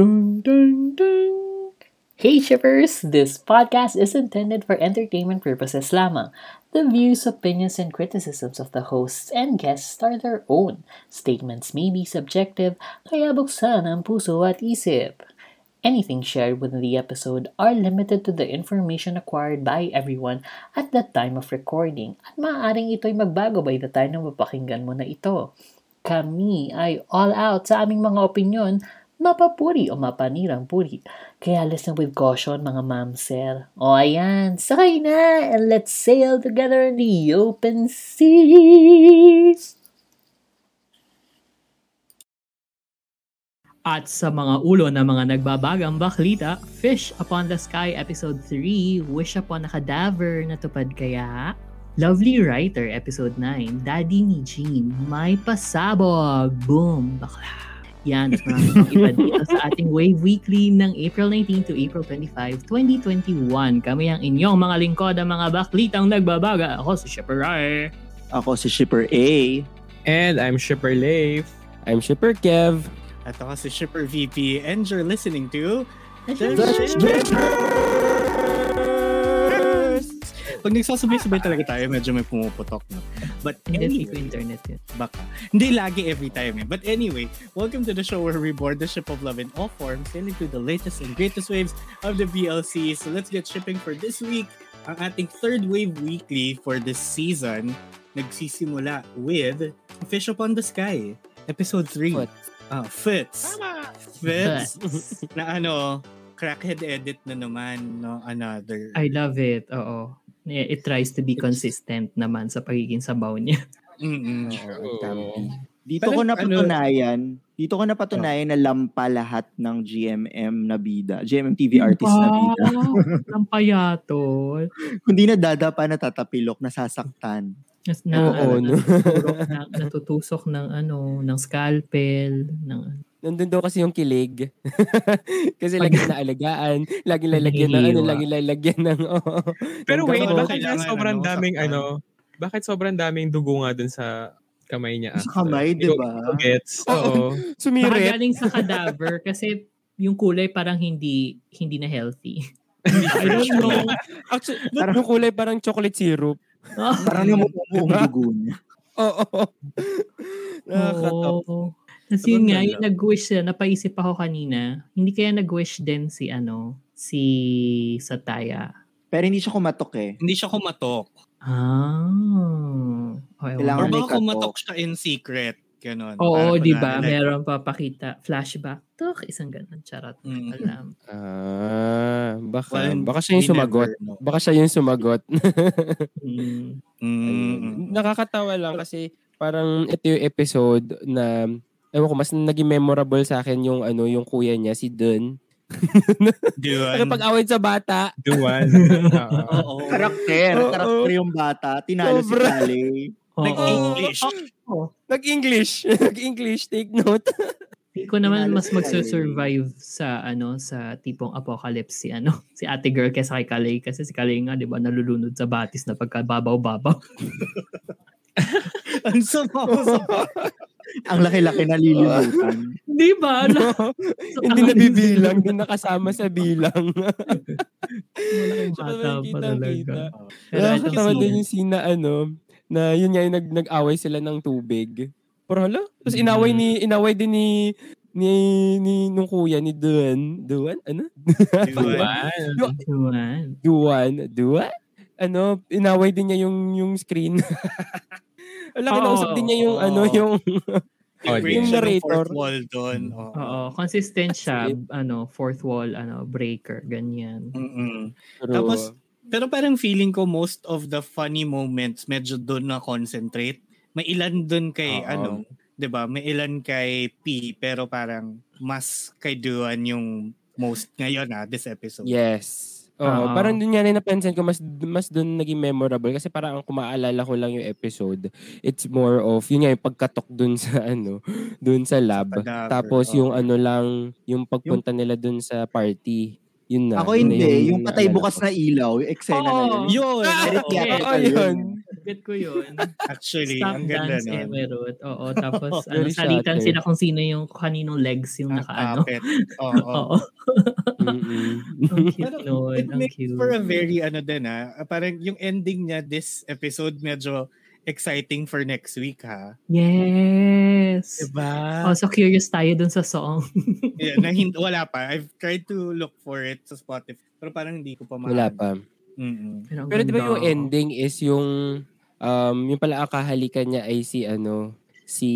Dun, dun, dun. Hey shippers! This podcast is intended for entertainment purposes lamang. The views, opinions, and criticisms of the hosts and guests are their own. Statements may be subjective, kaya buksan ang puso at isip. Anything shared within the episode are limited to the information acquired by everyone at the time of recording at maaaring ito'y magbago by the time na mapakinggan mo na ito. Kami ay all out sa aming mga opinyon mapapuri o mapanirang puri. Kaya listen with caution mga mamsel. O ayan, sakay na and let's sail together in the open seas. At sa mga ulo ng mga nagbabagang baklita, Fish Upon the Sky Episode 3, Wish Upon a Cadaver, natupad kaya? Lovely Writer Episode 9, Daddy ni Jean, May Pasabog, Boom, Bakla. Yan, mas marami pang iba dito sa ating Wave Weekly ng April 19 to April 25, 2021. Kami ang inyong mga lingkod ang mga baklitang nagbabaga. Ako si Shipper Rai. Ako si Shipper A. And I'm Shipper Leif. I'm Shipper Kev. At ako si Shipper VP and you're listening to The Pag nagsasabay-sabay talaga tayo, medyo may pumuputok. No? But Hindi ko anyway, internet yun. baka. Hindi lagi every time eh. But anyway, welcome to the show where we board the ship of love in all forms, sailing through the latest and greatest waves of the BLC. So let's get shipping for this week. Ang ating third wave weekly for this season, nagsisimula with Fish Upon the Sky, episode 3. Foot. Ah, Fits. Fits. na ano, crackhead edit na naman, no? Another. I love it. Oo. It it tries to be consistent naman sa pagiging sabaw niya. Mm-mm. Dito Parang ko napatunayan, dito ko napatunayan na lampa lahat ng GMM na bida. GMM TV artist na bida. Ang payatot. Kundi na dadapa na tatapilok, nasasaktan. Nas- Na, Oo, ano, no? natutusok, na, natutusok ng ano, ng scalpel, ng Nandun daw kasi yung kilig. kasi lagi naalagaan, lagi lalagyan ng ano, lagi lalagyan ng oh. Pero wait, Pero bakit nga sobrang ano, daming saktan. ano, bakit sobrang daming dugo nga dun sa kamay niya? Sa kamay, di ba? Gets. Oo. Baka Sumirit. galing sa cadaver kasi yung kulay parang hindi hindi na healthy. I don't know. Actually, parang yung kulay parang chocolate syrup. Parang namumuo ang dugo niya. Oo. Nakakatok. Kasi yun nga, yung nag-wish sila, napaisip ako kanina, hindi kaya nag-wish din si ano, si Sataya. Pero hindi siya kumatok eh. Hindi siya kumatok. Ah. Okay, Kailangan Or baka katok. kumatok siya in secret. Ganon. Oo, di ba? like, Meron pa pakita. Flashback. Tok, isang ganun. Charot. Mm. Alam. Ah, baka, well, baka siya yung sumagot. never. Baka siya yung sumagot. Mm. Mm. Nakakatawa lang kasi parang ito yung episode na ewan ko, mas naging memorable sa akin yung ano, yung kuya niya, si Dun. Di ba? Ano pag-away sa bata? Duwan. Oo. Karakter. Oo. Karakter yung bata. Tinalo si Sobra. Kale. Oo. Nag-English. Nag-English. Nag-English. Take note. Hindi ko naman mas si magsusurvive sa ano sa tipong apocalypse si ano si Ate Girl kaysa kay Kalei kasi si Kalei nga 'di ba nalulunod sa batis na pagkababaw-babaw. Ang sama ko sa Ang laki-laki na lilimutan. 'Di ba? No, hindi nabibilang, hindi nakasama sa bilang. Malaking bata pa talaga. Nakakatawa din yung scene na ano, na yun nga yung nag, nag-away sila ng tubig. Pero hala, tapos Mm. inaway ni inaway din ni ni ni nung kuya ni Duan. Duan? Ano? Duwan. Duwan. Duan? Duan? Ano, inaway din niya yung yung screen. Wala, Oo, kinausap din niya yung oo. ano, yung Break Yung narrator. fourth wall doon. Oo. Oo, consistent siya, ano, fourth wall, ano, breaker, ganyan. Mm-mm. Pero, Tapos, pero parang feeling ko most of the funny moments medyo doon na concentrate. May ilan doon kay Oo. ano, 'di ba? May ilan kay P pero parang mas kay Duan yung most ngayon ah this episode. yes. Oo, Oo. parang dun nga rin napansin ko mas mas dun naging memorable kasi parang ang kumaalala ko lang yung episode. It's more of yun nga yung pagkatok dun sa ano, dun sa lab. cadaver, Tapos oo. yung ano lang, yung pagpunta nila dun sa party. Yun na. Ako yun na hindi. Yung, patay naalala bukas ko. na ilaw. Yung eksena na Oo. yun. Yun. Yata Oo, yun. Get ko yun. Actually, Stop ang ganda dance nun. Emerald. Oo, tapos ano, Very salitan shattered. sila kung sino yung kaninong legs yung nakaano. Oo. Oo. Ang cute Pero nun. it Ang makes cute. for a very ano din ah. Parang yung ending niya this episode medyo exciting for next week ha. Yes. Diba? Oh, so curious tayo dun sa song. Yeah, na hin- wala pa. I've tried to look for it sa Spotify. Pero parang hindi ko pa ma- Wala pa. Mm-mm. Pero, Pero di ba yung ending is yung um yung pala ang kahalikan niya ay si ano si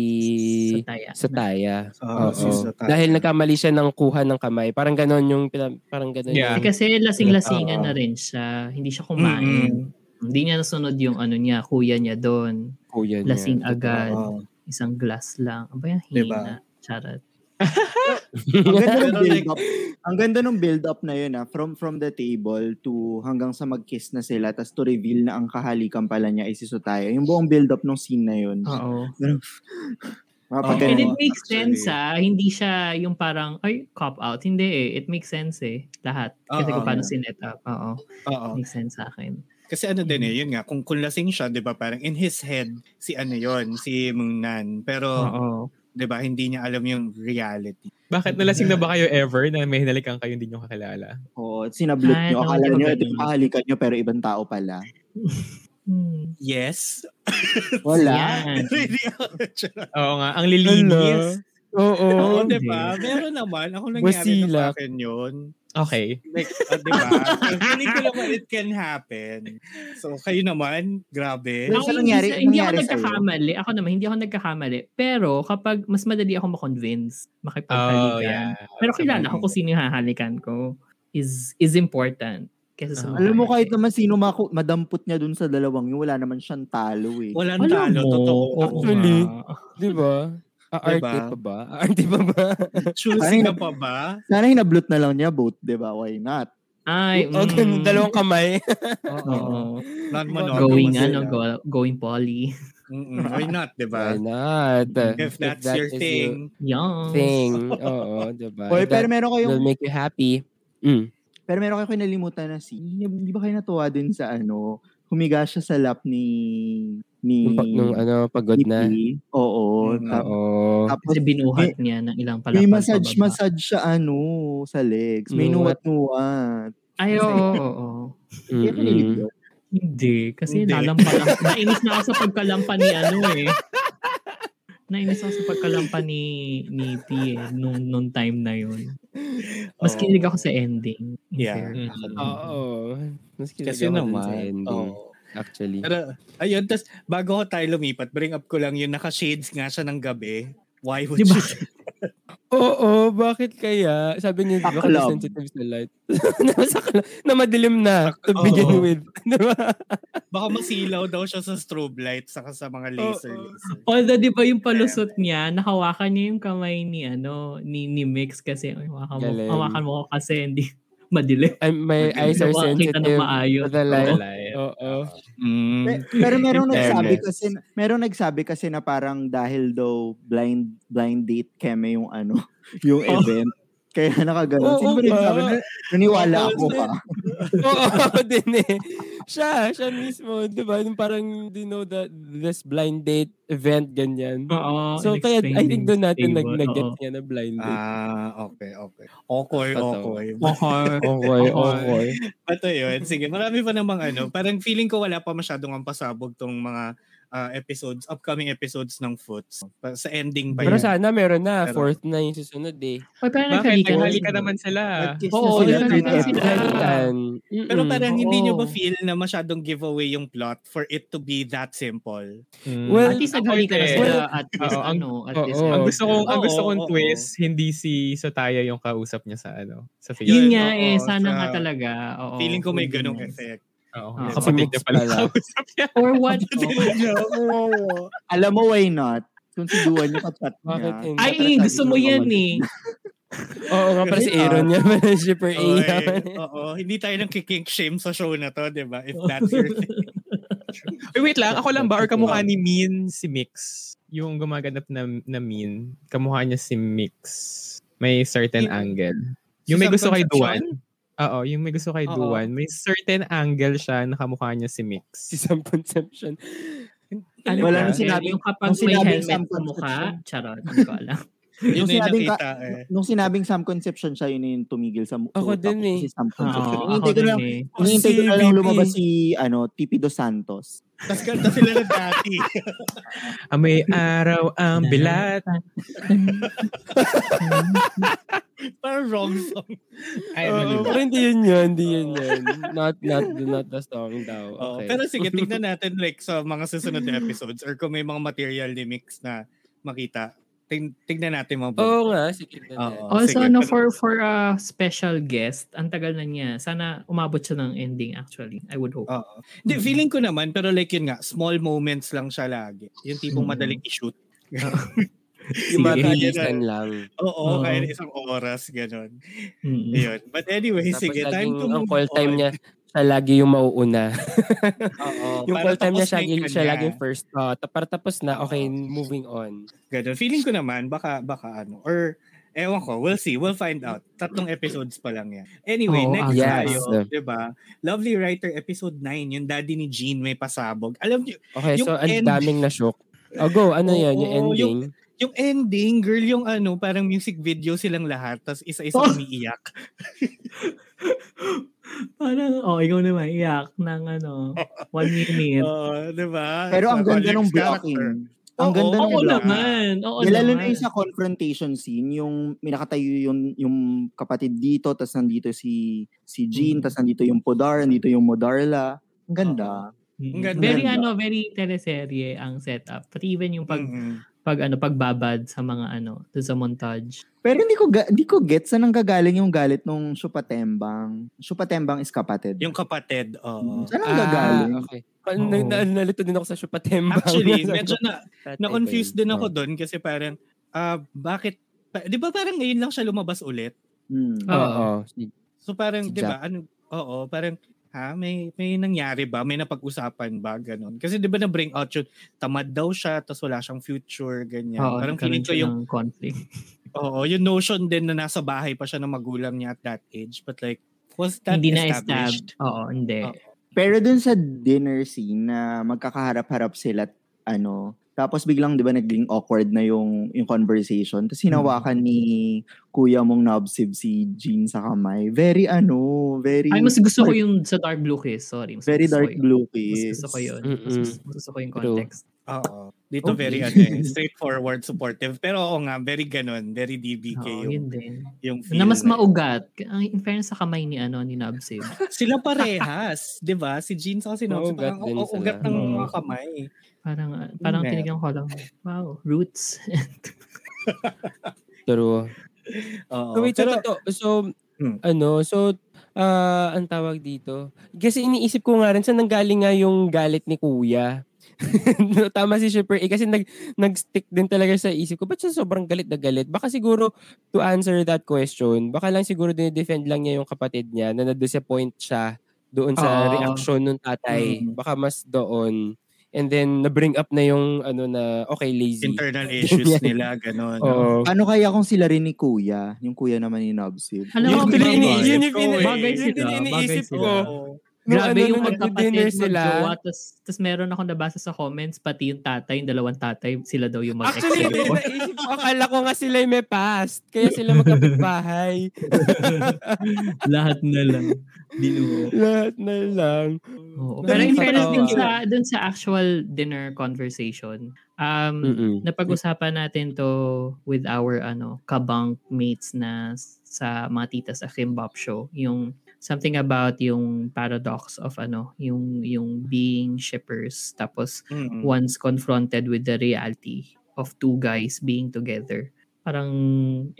Sa taya. sa taya. Oo, si Sataya. Dahil nagkamali siya ng kuha ng kamay. Parang ganon yung parang ganon Yeah. Eh, yung kasi lasing-lasingan Oo. na rin siya. Hindi siya kumain. Hindi niya nasunod yung ano niya, kuya niya doon. kuya niya. Lasing agad. Oo. Isang glass lang. Aba yung Diba? hina. Charot. Ang ganda ng build up. Ang ganda ng build up na yun ah, from from the table to hanggang sa mag-kiss na sila tas to reveal na ang kahalikan pala niya ay si Sutaya. Yung buong build up ng scene na yun. Oo. Kapag Oo. And it makes actually. sense ah. Hindi siya yung parang, ay, cop out. Hindi eh. It makes sense eh. Lahat. Kasi Oo. kung paano sinet up. Oo. Oo. Makes sense sa akin. Kasi ano din eh, yun nga, kung, kung lasing siya, di ba, parang in his head, si ano yon si Mungnan. Pero, Oo. Di ba, hindi niya alam yung reality. Bakit nalasing na ba kayo ever na may hinalikan kayo hindi nyo kakilala? Oo, sinablot Ah, nyo. tama, Akala nyo ito ganun. yung kahalikan nyo pero ibang tao pala. Hmm. Yes. Wala. Oo nga, ang lilinis. Oo. Oo, hindi. di ba? Meron naman. Ako nangyari Wasila. sa akin yun. Okay. Like, uh, di ba? Feeling ko naman it can happen. So, kayo naman, grabe. Ako, sa nangyari- hindi, hindi ako nangyari nagkakamali. Ako naman, hindi ako nagkakamali. Pero kapag mas madali ako makonvince, makipaghalikan. Oh, yeah. Pero kilala ko kung sino yung hahalikan ko is is important. Kesa sa mga- Alam mo kahit naman sino maku- madampot niya dun sa dalawang yun, wala naman siyang talo eh. Walang Alam talo. mo, Totoo. oo Actually. Di ba? Aarte Diba? pa ba? Aarte pa ba? Choosy ka pa ba? Sana hinablot na lang niya both, di ba? Why not? Ay, okay, mm, dalawang kamay. Oo. Non-monogamous. Going, Monogamous ano, sila. go, going poly. Mm-mm. Why not, di ba? Why not? If that's that your thing. Young. thing. Oo, diba? Oy, pero meron kayong will make you happy. Mm. Pero meron kayo kinalimutan na si, di ba kayo natuwa din sa ano, humiga siya sa lap ni, ni, Nung, nung ano, pagod ni na. P. Oo. Mm, tap- Oo. tapos Kasi binuhat niya ng ilang palapag may massage, pababa. massage siya ano, sa legs. May Nuwat. nuwat-nuwat. Ay, oo, oo, oo. Yun. Hindi. Kasi Hindi. nalampa lang. Nainis na ako sa pagkalampa ni ano eh. Nainis ako sa pagkalampa ni, ni P eh, nung, nung time na yun. Mas kinilig ako sa ending. in Yeah. Mhm. Oo. Mas Kasi naman. Oo. Actually. Pero, ayun, tas bago ko tayo lumipat, bring up ko lang yun, naka-shades nga siya ng gabi. Why would Diba? you? Oo, bakit kaya? Sabi niya, baka Paklab. sensitive sa light. na, masakla, na madilim na to begin Oo. with. Diba? Baka masilaw daw siya sa strobe light saka sa mga laser. Oo. laser. Although, di ba yung palusot niya, nakawakan niya yung kamay ni, ano, ni, ni Mix kasi, ay, hawakan mo, Galing. hawakan mo ko kasi hindi madilim. And my eyes are sensitive maayos. to the light. Light. Oo. Mm. Pe- Pero merong nagsabi kasi merong nagsabi kasi na parang dahil daw blind blind date keme yung ano, yung Oh. event. Kaya nakaganon. Oo Sino ba nagsabi? Na, naniwala ako pa. Oo, din eh. Siya, siya mismo, di ba? Yung parang, you know, that this blind date event, ganyan. Oo. So, kaya I think doon natin nag, nag-get niya na blind date. Ah, okay, okay. Okay, Totoo. okay. Okay. Okay, okay. Ito yun. Sige, marami pa namang ano. Parang feeling ko wala pa masyadong ang pasabog tong mga ah, episodes, upcoming episodes ng Foots. Sa ending pa Pero yan. sana meron na. Pero- Fourth na yung susunod eh. Ay, parang Bakit? naghalika na Naghalika sila. naman sila. Oo, third na sila. episode. Halikan. Pero parang hindi nyo ba feel na masyadong giveaway yung plot for it to be that simple? Mm. Well, At least Ako naghalika na sila at least ang- ano, at least oo. ang gusto kong ang gusto kong oo. twist hindi si Sotaya yung kausap niya sa ano sa Facebook. Yun nga eh, sana sa- nga talaga. Oo, feeling ko may ganong effect. Oo. Ah, kapatid niya pala pala. kausap niya. Or what? oh. Alam mo why not? Kung si Duan yung Bakit niya. Ay, gusto mo yan eh. Oo nga pala si Ah. Aaron niya. Shipper A. Oo, hindi tayo nang kikink shame sa show na to, di ba? If that's your thing. Uy, wait lang, ako lang ba or kamukha ni Min si Mix? Yung gumaganap na, na Min, kamukha niya si Mix. May certain angle. Si Yung may gusto kay? Duan. Oo, yung may gusto kay Oo. Duan. May certain angle siya na kamukha niya si Mix. Si Sam Conception. Ano Wala ba? nung sinabi- yung kapag nung may helmet sa mukha, charot, hindi ko alam. Yun Nung sinabing ka- nakita eh. Nung sinabing Sam Conception siya, yun yung tumigil sa mukha. Ako din eh. Si Sam Conception. Oo, Hinihintay ako ko na, din eh. hinihintay ko Si na lang VP. lumabas si, ano, Tipi Dos Santos. Tapos kanta sila ng dati. Ah, may araw ang bilat. Parang wrong song. Ay, Oo, mali ba? pero hindi yun yun, hindi yun yun. Not, not, not the song daw. Okay. Pero sige, tingnan natin like sa mga susunod na episodes or kung may mga material ni Mix na makita. Ting tingnan natin mga Oo nga, sige. Oo. Also, sige, ano, pero- for for a special guest, ang tagal na niya. Sana umabot siya ng ending actually. I would hope. Oo. Hindi, feeling ko naman, pero like yun nga, small moments lang siya lagi. Yung tipong Mm. madaling i-shoot. Yung mga Sige. lang. Oo, Oo. kaya isang oras, gano'n. Mm. Ayun. But anyway, Tapos sige, time to ang move call time on. niya, siya lagi yung mauuna. Oo, yung call time niya, siya, yung siya laging first. Uh, para tapos na, okay, moving on. Ganun. Feeling ko naman, baka, baka ano, or Ewan ko, we'll see. We'll find out. Tatlong episodes pa lang yan. Anyway, Oo, next yes. tayo, di ba? Lovely Writer episode 9, yung daddy ni Jean may pasabog. Alam niyo, Okay, Yung so ang daming na shock. Oh, go. Ano Oo, yan? Yung yung- ending? yung ending, girl, yung ano, parang music video silang lahat, tapos isa-isa Oh. umiiyak. Parang, oh, ikaw naman, iyak ng ano, one minute. Oo, di ba? Pero ang ganda ng blocking. Ang Oo, ganda ng Oo blocking. naman. Oo Lalo na yung sa confrontation scene, yung may nakatayo yung, yung kapatid dito, tas nandito si si Jean, Mm. tas nandito yung Podar, nandito yung Modarla. Ang ganda. Mm. Ang ganda. Very Ganda. ano, very teleserye ang setup. Pati even yung pag Mm-mm. Pag ano pagbabad sa mga ano, dun sa montage. Pero hindi ko ga- hindi ko get saan ang gagaling yung galit nung Supatembang. Supatembang is kapatid. Yung kapatid, oo. Saan ang gagaling? Ah, okay. Na- nalito din ako sa Shupatembang. Actually, medyo na, na-confused din ako doon kasi parang, ah, bakit, pa- di ba parang ngayon lang siya lumabas ulit? Hmm. Oo. Oo. So parang, Si di ba, ano, oo, parang, ha, may, may nangyari ba? May napag-usapan ba? Ganon. Kasi di ba na-bring out yun, tamad daw siya, tapos wala siyang future, ganyan. Oo, parang feeling ko yung, ng conflict. oo, yung notion din na nasa bahay pa siya ng magulang niya at that age. But like, was that hindi na established? established. Oo, hindi. Oo. Pero dun sa dinner scene na magkakaharap-harap sila at ano, tapos biglang 'di ba naging awkward na yung yung conversation. Tapos hinawakan ni kuya mong Nobsib si Jean sa kamay. Very ano, very Ay, mas gusto ko yung sa dark blue kiss. Sorry. Mas very dark blue Mas kiss. gusto ko yun. Mas, mas, mas gusto ko yung context. Oo. Dito Okay. very ano eh, straightforward, supportive. Pero oo nga, very ganun, very DBK Oo, yung, yun din. yung feel. Na mas na yun. maugat. Ang in fairness sa kamay ni ano ni Nabsib. Sila parehas, 'di ba? Si Jean sa si din u- ugat ng Mm. mga kamay. Parang ah, parang Hindi. tinignan ko lang. Wow, roots. True. Oo. So, wait, so, pero, totoo. so, Hmm. ano, so, ah, ang tawag dito. Kasi iniisip ko nga rin, saan nanggaling nga yung galit ni kuya? No, Tama si Shipper A. Kasi nag, nag-stick din talaga sa isip ko. Ba't siya sobrang galit na galit? Baka siguro, to answer that question, baka lang siguro dinidefend lang niya yung kapatid niya na na-disappoint siya doon sa Oo. reaction ng tatay. Mm. Baka mas doon. And then, na-bring up na yung, ano na, okay, lazy. internal issues nila, ganun. Oo. Ano kaya kung sila rin ni kuya? Yung kuya naman ni Nobsib. Alam Yun mo, din bagay- yung ini- yun yung bagay bagay sila, yun din bagay iniisip sila. ko. Oo. Grabe ano, yung magkapatid, sila. tas, tas meron akong nabasa sa comments, pati yung tatay, yung dalawang tatay, sila daw yung mag-ex. Actually, likod. naisip ko, akala ko nga sila yung may past. Kaya sila magkapit-bahay. Lahat na lang. Binuo. Lahat na lang. Oo. Pero in fairness dun sa, dun sa actual dinner conversation, um, Mm-mm. napag-usapan natin to with our ano kabunk mates na sa mga tita sa Kimbap show yung something about yung paradox of ano yung yung being shippers tapos Mm-mm. once confronted with the reality of two guys being together parang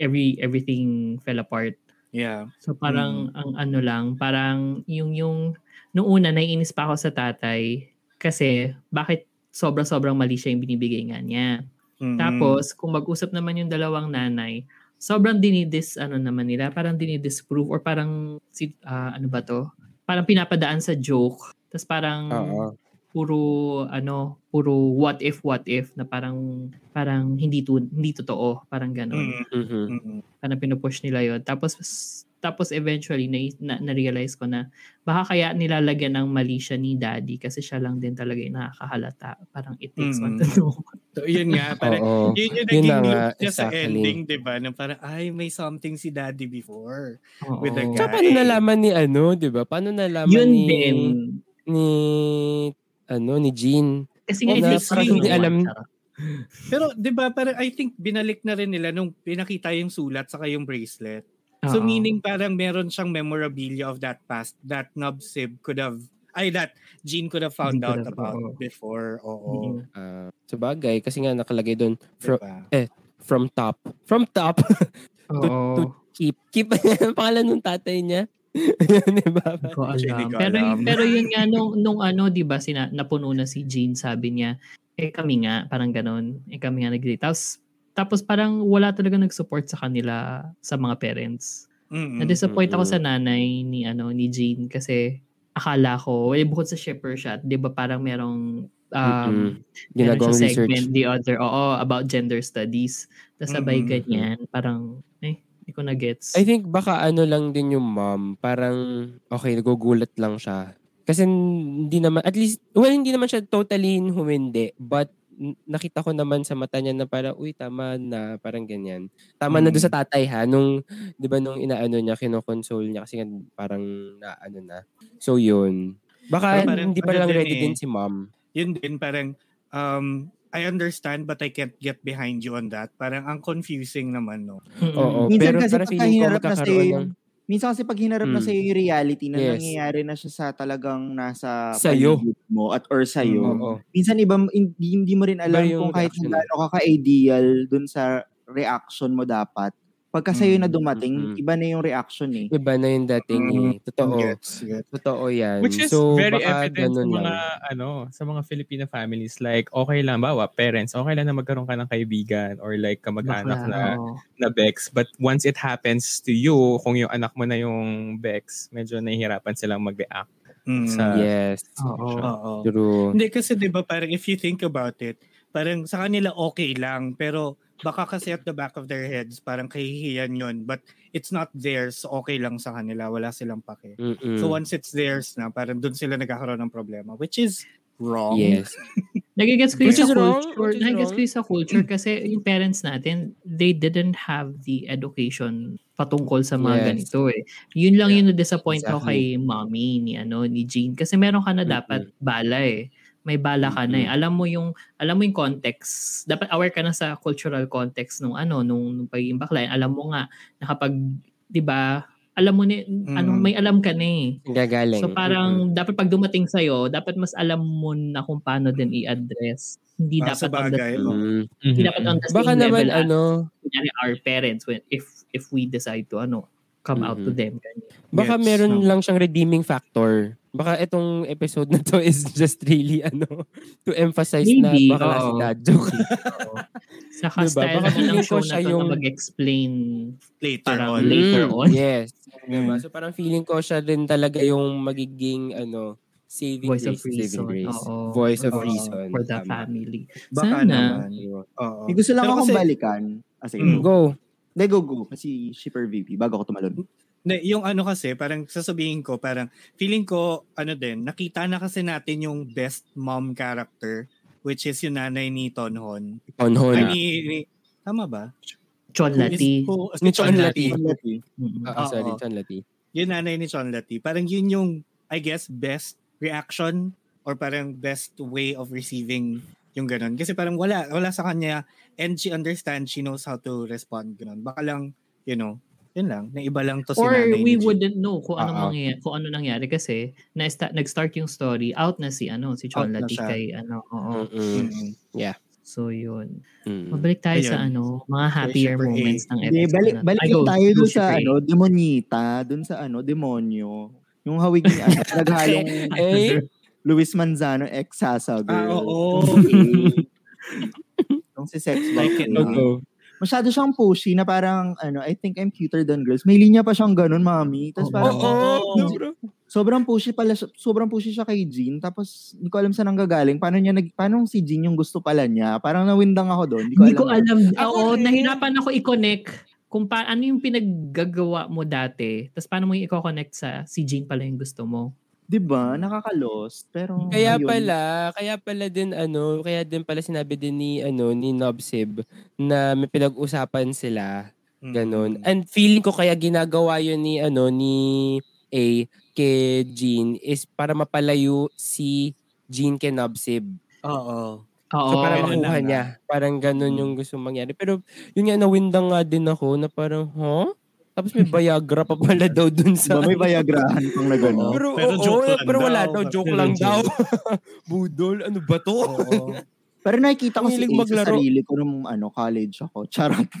every everything fell apart Yeah. So parang ang ano lang, parang yung yung nung una naiinis pa ako sa tatay kasi bakit sobra-sobrang mali siya yung binibigay nga niya. Mm-mm. Tapos kung mag-usap naman yung dalawang nanay, sobrang dinidis ano naman nila, parang dinidisprove or parang si ah, ano ba to? Parang pinapadaan sa joke. Tapos parang Oo. puro ano, puro what if what if na parang parang hindi to, hindi totoo, parang gano'n Mm-mm. Mhm. Mm-mm. parang pinupush nila yon Tapos, tapos eventually na, na, na-realize ko na baka kaya nilalagyan ng mali siya ni daddy kasi siya lang din talaga yung nakakahalata. Parang it takes one to know. So, yun nga, parang Oo. yun yung Yun naging na nga, loop niya sa exactly. ending, di ba? Na parang, ay, may something si daddy before. Oo. With the guy. Tsaka paano nalaman ni ano, di ba? Paano nalaman Yun ni, din. ni, ano, ni Jean? Kasi nga, Oh, na parang hindi alam. Pero, di ba, parang I think binalik na rin nila nung pinakita yung sulat saka yung bracelet. So, Oo. meaning parang meron siyang memorabilia of that past that Nobsib could have, ay, that Jean could have found Jean out have, about oo. before. Oo. Mm. Ah, sa bagay, kasi nga nakalagay doon from, Diba? from top. From top. to, to keep. Keep. Pangalan ng tatay niya. Yun, di ba? Hindi ko Actually, alam. di ko Pero, alam. pero yun nga, nung, nung ano, di ba, sina, napuno na si Jean, sabi niya, eh kami nga, parang ganon, eh kami nga nag Tapos, tapos parang wala talaga nag-support sa kanila sa mga parents. Mm-mm. Na-disappoint ako sa nanay ni ano ni Jean kasi akala ko, eh, bukod sa shipper shot, di ba parang merong um, meron Ginagawang siyang research. segment, the other, oo, about gender studies. Tapos sabay Mm-mm. ganyan, parang, eh, hindi ko na-gets. I think baka ano lang din yung mom, parang okay, nagugulat lang siya. Kasi hindi naman, at least, well, hindi naman siya totally humindi, but nakita ko naman sa mata niya na parang, uy, tama na, parang ganyan. Tama na Mm. doon sa tatay ha, nung, di ba nung inaano niya, kinokonsole niya, kasi nga parang naano na. So yun. Baka Pero parang hindi pa lang din ready eh. din si mom. yun din parang um I understand but I can't get behind you on that. Parang ang confusing naman no. Oo, Minsan pero kasi para pagka feeling ko na magkakaroon sa'yo ng... Minsan kasi pag hinarap na Mm. sa'yo yung reality na Yes. nangyayari na siya sa talagang nasa Sa'yo. mo at or sa'yo. Mm. Oo. Minsan iba, hindi, hindi mo rin alam kung kahit reaction. gaano ka ka-ideal dun sa reaction mo dapat. Pagka sa'yo na Mm, dumating, mm. iba na yung reaction eh. Iba na yung dating Mm, eh. Totoo. Gets, gets. Totoo yan. Which is so, very baka evident sa ganun mga lang. ano, sa mga Filipino families like okay lang bawa parents, okay lang na magkaroon ka ng kaibigan or like kamag-anak Bakla, na na Bex. But once it happens to you, kung yung anak mo na yung Bex, medyo nahihirapan silang mag-react. Mm. Sa- Yes. Oo. Oo. True. Hindi kasi 'di ba parang if you think about it, parang sa kanila okay lang pero baka kasi at the back of their heads parang kahihiyan yun but it's not theirs okay lang sa kanila wala silang pake. Mm-mm. So once it's theirs na parang doon sila nagkakaroon ng problema which is wrong. Yes. Nagigets ko Which sa is wrong, culture. Nagigets ko sa culture kasi yung parents natin, they didn't have the education patungkol sa mga Yes. ganito eh. Yun lang Yeah, yung na-disappoint ako exactly. kay mommy ni ano ni Jean kasi meron ka na dapat bala eh. May bala ka na eh. Alam mo yung alam mo yung context. Dapat aware ka na sa cultural context nung ano nung, nung pagiging bakla. Alam mo nga na kapag 'di ba alam mo ni ano Mm. may alam ka na eh. Gagaling. So parang dapat pag dumating sa'yo, dapat mas alam mo na kung paano din i-address. Hindi Ah, dapat sa on the, bagay, Mm-mm. oh. Mm. hindi dapat on the same Baka naman level ano, kunyari our parents when if if we decide to ano come out to them. Ganyan. baka Gets, meron no. lang siyang redeeming factor. Baka itong episode na to is just really ano, to emphasize Maybe, na baka si dad joke. Saka Diba? style Baka naman ng show na to yung- na mag-explain Later on. later Mm, on. Yes. Diba? So parang feeling ko siya din talaga yung magiging ano, saving voice of grace. saving reason. grace. Oo. Voice of Oo. reason. for the family. Baka Sana. naman. Diba? Oo. May gusto lang Pero akong kasi- balikan. Ah, sige. Mm. go. Go. Hindi, go, go. Kasi shipper VP, bago ako tumalon. Na, yung ano kasi, parang sasabihin ko, parang feeling ko, ano din, nakita na kasi natin yung best mom character, which is yung nanay ni Tonhon. Tonhon. Ay, ni, ni- tama ba? Chon Lati. who- Ni Chon Lati. Mm-mm. Ah, ah, sorry, Lati. Yung nanay ni Chon Lati. Parang yun yung, I guess, best reaction or parang best way of receiving yung ganun. Kasi parang wala, wala sa kanya and she understands, she knows how to respond ganun. Baka lang, you know, yun lang, na iba lang to si Or nanay we wouldn't know kung ano Oo. mangyayari, kung ano nangyari kasi na nag-start yung story out na si ano si Chon Lati kay ano oo. Mm-mm. Mm-mm. So yun. Mm. Mabalik tayo sa Ayun. ano, mga happier Super A. moments ng Hindi, episode. balik, to. balik Ay, go, tayo dun sa A. ano, demonita, dun sa ano, demonyo. Yung hawig ni ano, naghalong Eh? Luis Manzano ex Sasa Ah, girl. oo. Okay. Yung si Sex Bomb. Like it, eh. Masyado siyang pushy na parang, ano, I think I'm cuter than girls. May linya pa siyang ganun, mami. Tapos parang, Oo. sobrang pushy pala, sobrang pushy siya kay Jean. Tapos, hindi ko alam saan nanggagaling. Paano niya, nag, paano si Jean yung gusto pala niya? Parang nawindang ako doon. Hindi ko Hindi alam. ko alam. Oo, nahirapan ako i-connect kung pa, ano yung pinaggagawa mo dati, tapos paano mo yung i-connect sa si Jean pala yung gusto mo. 'Di ba? Nakaka-lost. Pero Kaya ayun. pala, kaya pala din ano, kaya din pala sinabi din ni ano ni Nobsib na may pinag-usapan sila, ganun. Mm. And feeling ko kaya ginagawa 'yun ni ano ni A kay Jean is para mapalayo si Jean kay Nobsib. Oo. Oo. So para makuha niya. Parang ganun Mm. yung gusto mangyari. Pero yun nga, nawindang nga din ako na parang, huh? Tapos may Viagra pa pala daw dun sa... Diba, may Viagrahan pang na gano'n. Pero, Pero oo, joke lang pero wala daw. joke lang joke. daw. Budol, ano ba to? Oo. Pero nakikita ko si Mahilig A sa sarili ko nung ano, college ako. Charot.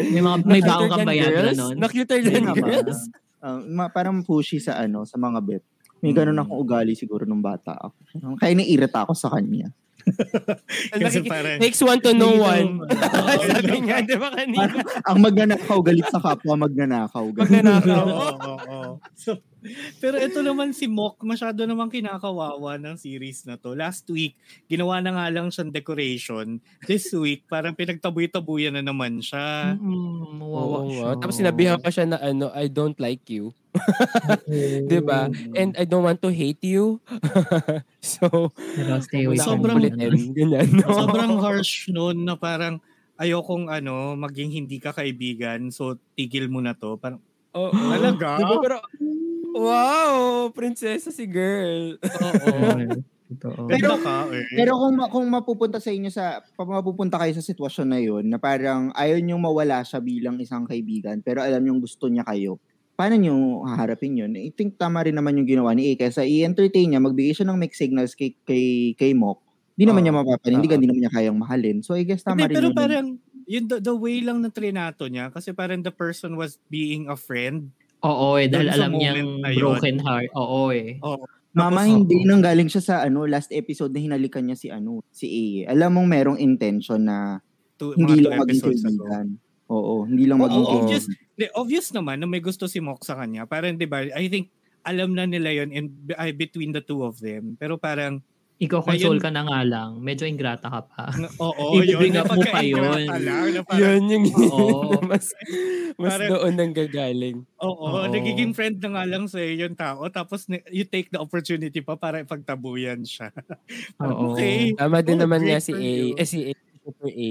May mga may baong Nakuter kang Viagra. Nakuter Hindi than girls? Ah, ma- parang pushy sa ano, sa mga bet. May ganun Mm. akong ugali siguro nung bata ako. Kaya naiirita ako sa kanya. Kasi parang, Takes one to know one. Sabi nga, di ba kanina? Ang magnanakaw, galit sa kapwa, magnanakaw. Magnanakaw. Oo, oo, oo. So, pero ito naman si Mok, masyado namang kinakawawa ng series na to. Last week, ginawa na nga lang siyang decoration. This week, parang pinagtabuy-tabuyan na naman siya. Mm, mawawa Oo siya. Tapos sinabihan pa siya na ano, I don't like you. Di ba? And I don't want to hate you. so, Pero stay away Sobrang-. Ganyan, no? Sobrang harsh noon na parang ayokong ano, maging hindi ka kaibigan, so tigil mo na to. Parang, Oo. Talaga? Di ba? Pero, wow! Prinsesa si girl. oo. Totoo. Ganda ka eh. Pero kung, kung mapupunta sa inyo sa, mapupunta kayo sa sitwasyon na yun, na parang ayaw niyong mawala siya bilang isang kaibigan, pero alam niyong gusto niya kayo, paano niyo haharapin yun? I think tama rin naman yung ginawa ni A. Kaysa i-entertain niya, magbigay siya ng mixed signals kay, kay, kay Mok, di naman Oo. niya mapapanindigan, di naman niya kayang mahalin. So I guess tama Hindi, rin pero yun. parang, yun, the, the way lang na trinato niya, kasi parang the person was being a friend. Oo eh, dahil alam niyang broken heart. Oo eh. Mama, Tapos, hindi nang galing siya sa ano last episode na hinalikan niya si ano si A. Alam mong merong intention na two, hindi lang maging kaibigan. Oo, hindi lang Oo, maging oo. obvious, obvious naman na may gusto si Mok sa kanya. Parang, di ba, I think, alam na nila yun in, ay, between the two of them. Pero parang, Iko-console ka na nga lang. Medyo ingrata ka pa. oo, yun. up mo pa yun. lang, parang, Yun yung Oo. mas, mas Parang- doon nang gagaling. Oo, Oo. nagiging friend na nga lang sa yung tao tapos you take the opportunity pa para ipagtabuyan siya. Oo. okay. Tama din Oh, naman nga si A. Eh, si A, Super A.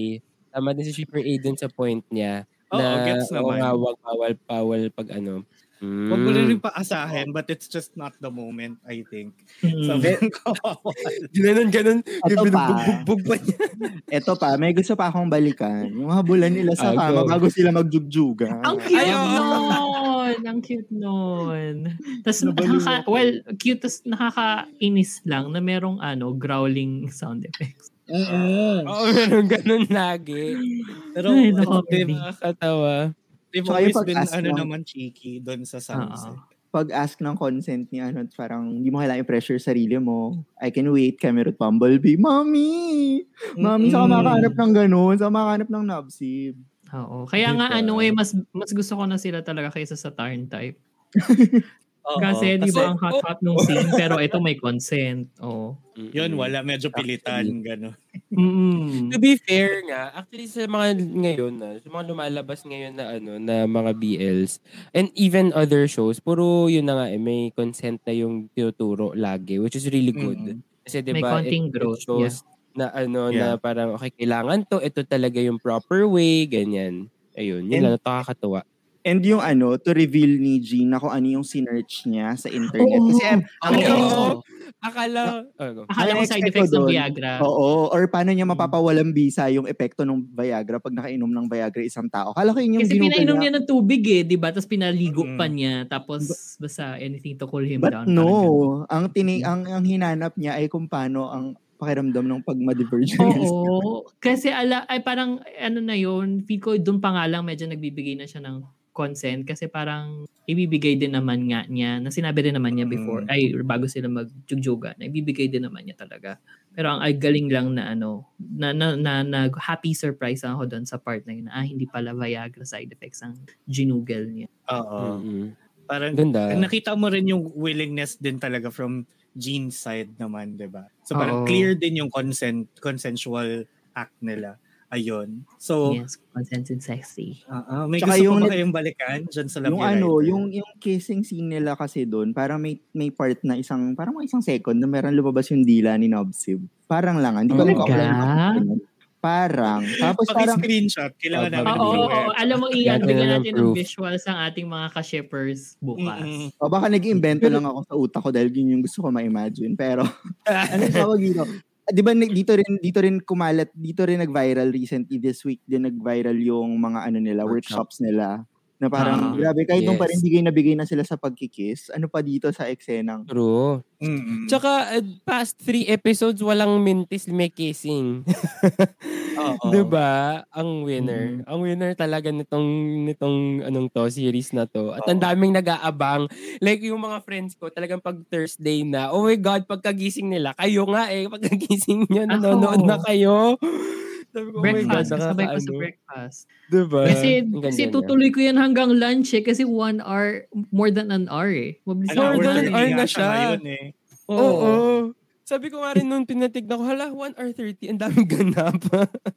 Tama din si Super A dun sa point niya. Oo, na, gets oo naman. nga, wag bawal, bawal pag ano. Mm. Huwag mo na rin paasahin but it's just not the moment, I think. Mm. Sabi ko, Ganun, ganun. Ito pa. Binubugbog pa niya. Ito pa, may gusto pa akong balikan. Yung habulan nila sa Ah, kama go. bago sila magjugjuga. Ang cute Ay, oo. nun! Ang cute nun. Tapos, nakaka, well, cute, tapos nakakainis lang na merong ano, growling sound effects. Oo, meron ganun lagi. Pero Ay, ito, nako, they've, Nakakatawa. they've always been ano lang. naman cheeky doon sa sunset. Pag-ask ng consent ni ano, parang hindi mo kailangan i-pressure sarili mo. I can wait, Camerot Bumblebee. Mami! Mami, sa Mm-mm. makahanap ng ganun. Sa makahanap ng nabsib. Oo. Kaya nga Diba? ano eh, mas mas gusto ko na sila talaga kaysa sa Tarn type. Oo, Kasi di ba ang hot-hot nung scene, pero ito may consent. Oo. Yun, wala. Medyo pilitan. Gano'n. To be fair nga, actually sa mga ngayon na, sa mga lumalabas ngayon na ano, na mga BLs, and even other shows, puro yun na nga eh, may consent na yung tinuturo lagi, which is really good. Mm-mm. Kasi di May ba, konting it, growth, it shows na ano, na Yeah. parang, okay, kailangan to, ito talaga yung proper way, ganyan. Ayun, yun And- lang, nakakatuwa. And yung ano, to reveal ni Jean na kung ano yung sinerch niya sa internet. Kasi ang, ang Oo. Oo. Akala, ano, Akala ko side effects ng Viagra. Oo, or paano niya mapapawalang bisa yung epekto ng Viagra pag nakainom ng Viagra isang tao. Kala ko yun yung Kasi pinainom niya. niya ng tubig eh, di ba? Tapos pinaligo Mm. pa niya. Tapos basta anything to cool him But down. no, ang, tini ang, ang hinanap niya ay kung paano ang pakiramdam ng pag ma-divergence. Oo. Kasi ala, ay parang ano na yun, feel ko doon pa nga lang medyo nagbibigay na siya ng consent kasi parang ibibigay din naman nga niya, na sinabi rin naman niya before, Mm. ay bago sila magjugjuga, na ibibigay din naman niya talaga. Pero ang ay galing lang na ano, na, na, na, na happy surprise ako doon sa part na yun, ah, hindi pala Viagra side effects ang ginugel niya. Oo. mm Parang Ganda. nakita mo rin yung willingness din talaga from Jean's side naman, 'di ba? So parang Oo. clear din yung consent consensual act nila. Ayun. So, Yes, consented sexy. ah, ah, may Tsaka gusto yung ba kayong balikan dyan sa Love yung ano, yung yung kissing scene nila kasi doon, parang may may part na isang parang mga isang second na meron lumabas yung dila ni Nobsib. Parang lang, hindi ko alam kung ako lang Talaga? nakakita. Parang. Tapos parang Paki-screenshot. Kailangan namin Oo, viewer. oo. alam mo, iyan, Natin bigyan ng natin ng visuals ang ating mga ka-shippers bukas. Mm-mm. o baka nag-invento lang ako sa utak ko dahil yun yung gusto ko ma-imagine. Pero ano tawag dito? Di ba dito rin dito rin kumalat dito rin nag-viral recently this week din nag-viral yung mga ano nila Workshop. workshops nila na parang Ah, grabe kahit nung yes. parang bigay na bigay na sila sa pagkikiss ano pa dito sa eksenang True. Mm-mm. Tsaka, uh, past three episodes, walang mintis, may kissing. Oo. Diba? Ang winner. Ang winner talaga nitong nitong anong to series na to. At ang Oo. daming nag-aabang. Like yung mga friends ko, talagang pag Thursday na, oh my God, pagkagising nila, kayo nga eh, pagkagising nyo, Ako. nanonood na kayo. Sabi ko, oh my God, breakfast, kasabay ko sa breakfast. Diba? Kasi, kasi tutuloy ko yan hanggang lunch eh. Kasi one hour, more than an hour eh. Mabilis More than an hour na siya. ngayon eh. Oo. Sabi ko nga rin nung tinatignan ko, hala, 1 hour 30, ang daming ganap.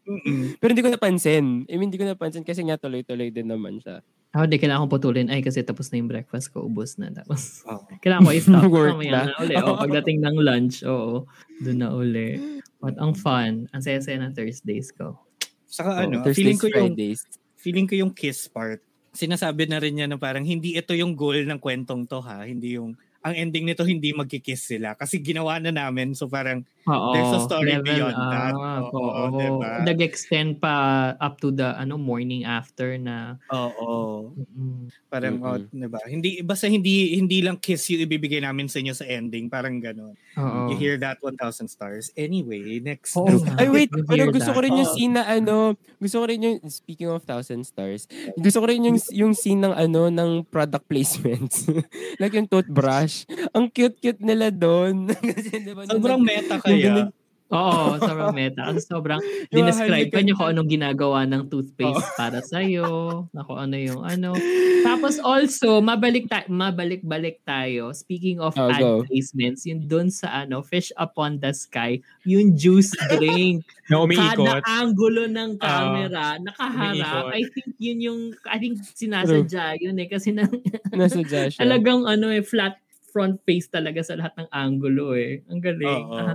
Pero hindi ko napansin. I mean, hindi ko napansin kasi nga tuloy-tuloy din naman siya. Ako, di kailangan kong putulin. Ay, kasi tapos na yung breakfast ko. Ubus na. Tapos, Oo. kailangan ko i-stop. Work na. na. uli. O, pagdating ng lunch, oo. Doon na uli. But ang fun. Ang saya-saya ng Thursdays ko. Saka Oo, ano, Thursdays, feeling ko yung Fridays. feeling ko yung kiss part. Sinasabi na rin niya na parang hindi ito yung goal ng kwentong to ha, hindi yung ang ending nito hindi magkikiss sila. Kasi ginawa na namin. So parang Oo. There's a story level beyond that. up. Oo, Oo. diba? Nag-extend pa up to the ano morning after na oo mm, parang oh, 'di ba hindi basta hindi hindi lang kiss yung ibibigay namin sa inyo sa ending parang gano'n Oo. you hear that 1000 stars anyway next Oo nga. Ay wait, pero gusto ko that? rin yung Oo. scene na ano, gusto ko rin yung speaking of thousand stars. Gusto ko rin yung yung scene ng ano ng product placements. like yung toothbrush. Ang cute-cute nila doon. Kasi di ba nung sobrang meta yung kaya Oo, sobrang meta. Kasi sobrang dinescribe niyo niya. kung anong ginagawa ng toothpaste para sa'yo. Kung ano yung ano. Tapos also, mabalik ta- mabalik-balik tayo. Speaking of Oh, ad go. placements, yung dun sa ano, Fish Upon the Sky, yung juice drink. Na Kada umiikot. angulo ng camera, umiikot. nakaharap. I think yun yung, I think sinasadya yun eh. Kasi na, nasa Joshua. talagang ano eh, flat front face talaga sa lahat ng angulo eh. Ang galing. Oo.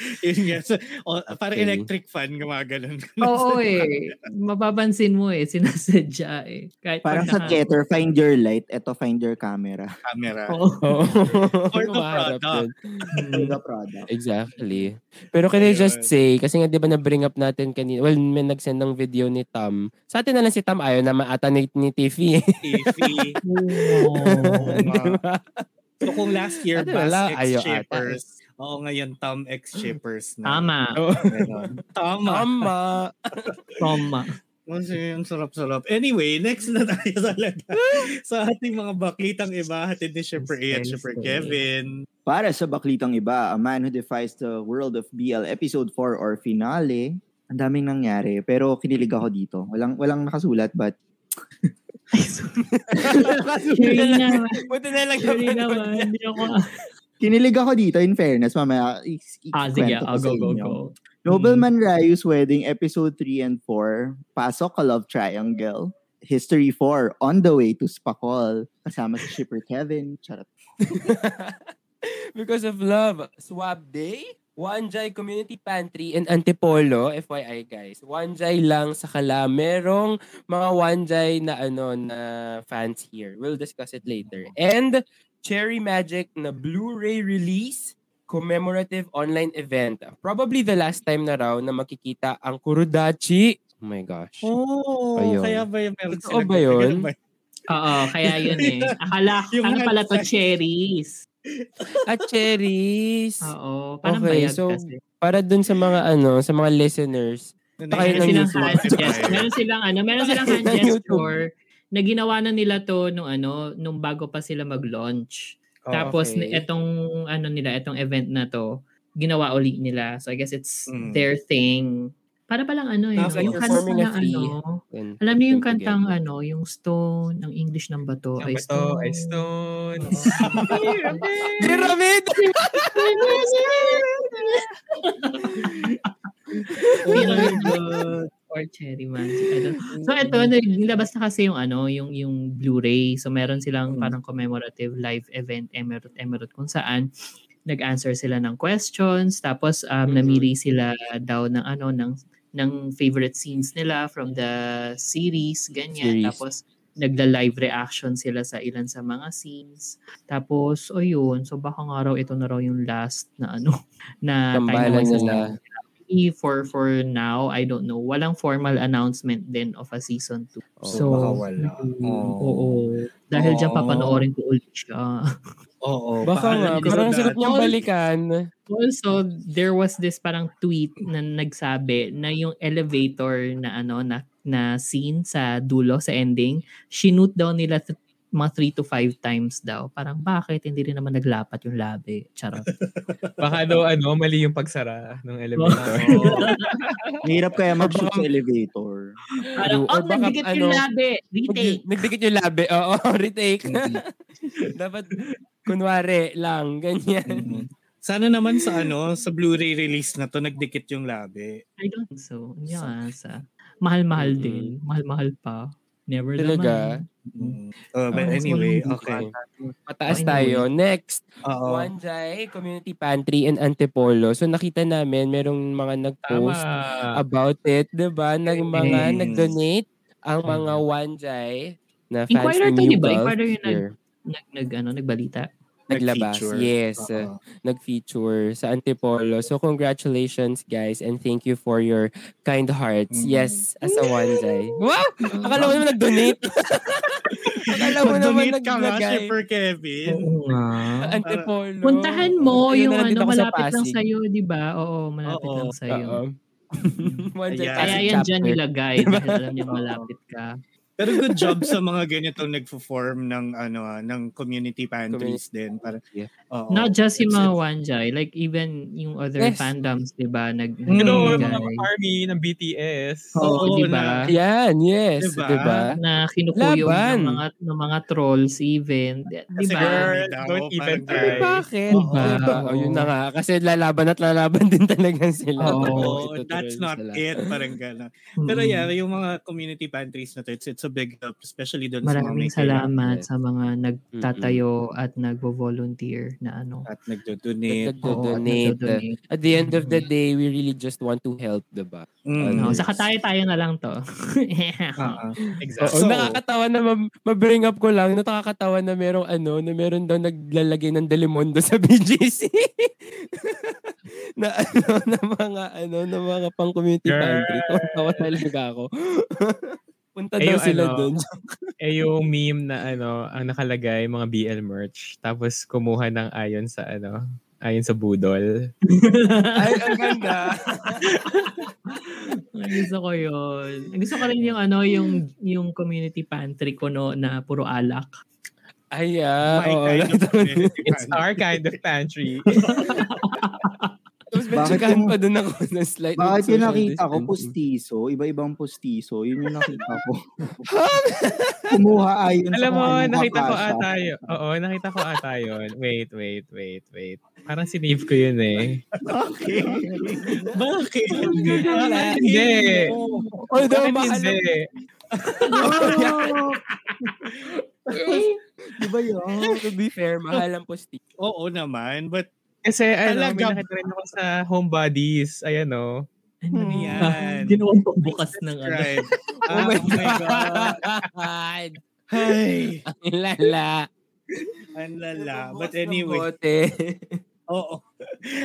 Yun nga so, oh, parang Okay. electric fan gumaganon Oo eh. Mapapansin mo eh, sinasadya eh. Kahit parang sa Keter find your light eto find your camera camera Oo. Oo. For the product. yun. for the product Exactly. Pero can I just say, kasi nga di ba na-bring up natin kanina, well, may nag-send ng video ni Tam. Sa atin na lang si Tam ayaw na ma-ata ni, ni Tiffy. Tiffy Oo. Di ba? so kung last year Ano, Bass wala, Oo ngayon Tom X shippers na Tama. Tama. Tama. Tama. Kasi ang sarap-sarap. Anyway, next na tayo talaga sa ating mga baklitang iba. Hatid ni Shipper A at Shipper. Kevin. Para sa baklitang iba, A Man Who Defies the World of BL Episode 4 or Finale, ang daming nangyari. Pero kinilig ako dito. Walang, walang nakasulat but naman. Buti na lang naman. naman. Hindi ako. Kinilig ako dito in fairness. Mamaya, Ah, sige. Oh, sa go, go, inyo. go. Nobleman Ryu's Wedding Episode 3 and 4, Pasok a Love Triangle, History 4, On the Way to Spakol, kasama si Shipper Kevin. Charot. Because of love. Swab Day, Wanjay Community Pantry and Antipolo, FYI guys. Wanjay lang sa kala. Merong mga Wanjay na ano na fans here. We'll discuss it later. And Cherry Magic na Blu-ray release commemorative online event. Probably the last time na raw na makikita ang Kurudachi. Oh my gosh. Oh, Ayun. kaya ba yung meron Totoo ba yun? Oo, kaya yun eh. Akala, Yung ano pala to, cherries. At cherries. Oo, parang Okay, bayad so, kasi. Para dun sa mga ano, sa mga listeners, Meron ng silang YouTube. hand gesture. Meron silang ano, meron silang hand gesture na ginawa na nila to nung ano, nung bago pa sila mag-launch. Oh, Tapos okay. ni- etong ano nila, etong event na to, ginawa uli nila. So I guess it's Mm. their thing. Para palang ano eh, no? yung kanta na ano. and Alam niyo yung kantang together. ano, yung stone, ang English ng bato Ang ay bato stone. ay stone. Pyramid! Peanut or cherry magic. So ito, nilabas na kasi yung ano, yung yung Blu-ray. So meron silang Mm. parang commemorative live event Emerald Emerald kung saan nag-answer sila ng questions tapos um, Mhm. namili sila daw ng ano ng ng favorite scenes nila from the series ganyan Series. tapos nagla-live reaction sila sa ilan sa mga scenes. Tapos, o yun, so baka nga raw ito na raw yung last na ano, na Tambalan time nila. For for now, I don't know. Walang formal announcement din of a season 2. Oh, so, baka wala. mm, Oh. oo. Dahil dyan Oh. papanoorin ko ulit siya. Oo. Baka nga, parang sa sarap niyang balikan. Also, there was this parang tweet na nagsabi na yung elevator na ano na na scene sa dulo sa ending, shinoot daw nila th- mga 3 to 5 times daw. Parang bakit hindi rin naman naglapat yung labi? Charot. Baka daw ano, mali yung pagsara ng elevator. Oo. Mahirap kaya mag-shoot sa elevator. Parang, Or oh, baka, nagdikit ano, yung labi. Retake. Nagdikit yung labi. Oo, retake. Dapat, kunwari lang, ganyan. Mm. Sana naman sa ano, sa Blu-ray release na to nagdikit yung labi. I don't think so. Hindi ako asa. Mahal-mahal Mm-mm. din. Mahal-mahal pa. Never Talaga? naman. Mm. Oh, but Ah, anyway, okay. Mataas Anyway. tayo. Next, Oo. Wanjay, Community Pantry and Antipolo. So nakita namin, merong mga Tama. nag-post about it, 'di ba? Ng mga Yes. nag-donate ang mga Wanjay na fans Inquirer to, di ba? Inquirer yung nag-. Nag, nag, ano, nagbalita. Naglabas. Nag-feature. Yes. Oo. nag-feature sa Antipolo. So congratulations guys and thank you for your kind hearts. Mm. Yes, as a Wanjay. Wow! Akala mo naman nag-donate. Akala mo naman Mag-donate ka Kevin. Oo nga. Antipolo. Puntahan mo yung ano, ako sa malapit lang sa'yo, di ba? Oo, malapit Oo. lang sa'yo. Oo. Kaya yan dyan nilagay dahil alam niya malapit ka. Pero good job sa mga ganitong nagfo-form ng ano ah, ng community pantries din para Yeah. Oo. Not just yung mga Wanjay, like even yung other Yes. fandoms, di ba? Nag, Mm. You know, nagbigay. mga army ng BTS. Oo, Oo, di ba? Yan, yes. Diba? Diba? Na kinukuyo ng mga, ng mga trolls even. Di Kasi ba? don't even try. Bakit? Diba? Diba? Oh, yun na nga. Kasi lalaban at lalaban din talaga sila. Oo, Ito that's not it. Parang gano'n. Pero Mm. yeah, yung mga community pantries na to, it's, it's a big help, especially doon sa mga Maraming kailangan salamat sa mga nagtatayo at nagvo-volunteer na ano. at nagdo-donate. Nagdo-donate. nagdo-donate. At the end of the day, we really just want to help, diba? Mm. No, Yes. saka tayo-tayo na lang to. Ah. Exactly. Oo, So- nakakatawa na ma- ma-bring up ko lang, nakakatawa na merong ano, na meron daw naglalagay ng Delimundo sa BGC. na ano, na mga ano, na mga pang community pantry. Tawa talaga ako. Punta Eh, daw yung sila ano, doon. eh yung meme na ano, ang nakalagay mga BL merch. Tapos kumuha ng ayon sa ano, ayon sa budol. Ay, ang ganda. Gusto ko yun. Gusto ko rin yung ano, yung yung community pantry ko no, na puro alak. Ay, ah. Nakatawa din. community It's our kind of pantry. Yung- pa doon ako ng slight. Bakit yung nakita ko, pustiso, iba-ibang pustiso, yun yung nakita ko. Kumuha ayon Alam mo, nakita ko ata yun. Oo, nakita ko ata yun. Wait, wait, wait, wait. Parang sinave ko yun eh. Bakit? Bakit? Hindi. Although, hindi? Di ba yun? to be fair, mahal ang posti. Oo naman, but Kasi ano, may nakita rin ako sa homebodies. Ayan o. Ano Hmm. yan? Ginawan bukas ng ano. Oh my oh my God. God. Ay, Ang lala. ang lala. But anyway, oo.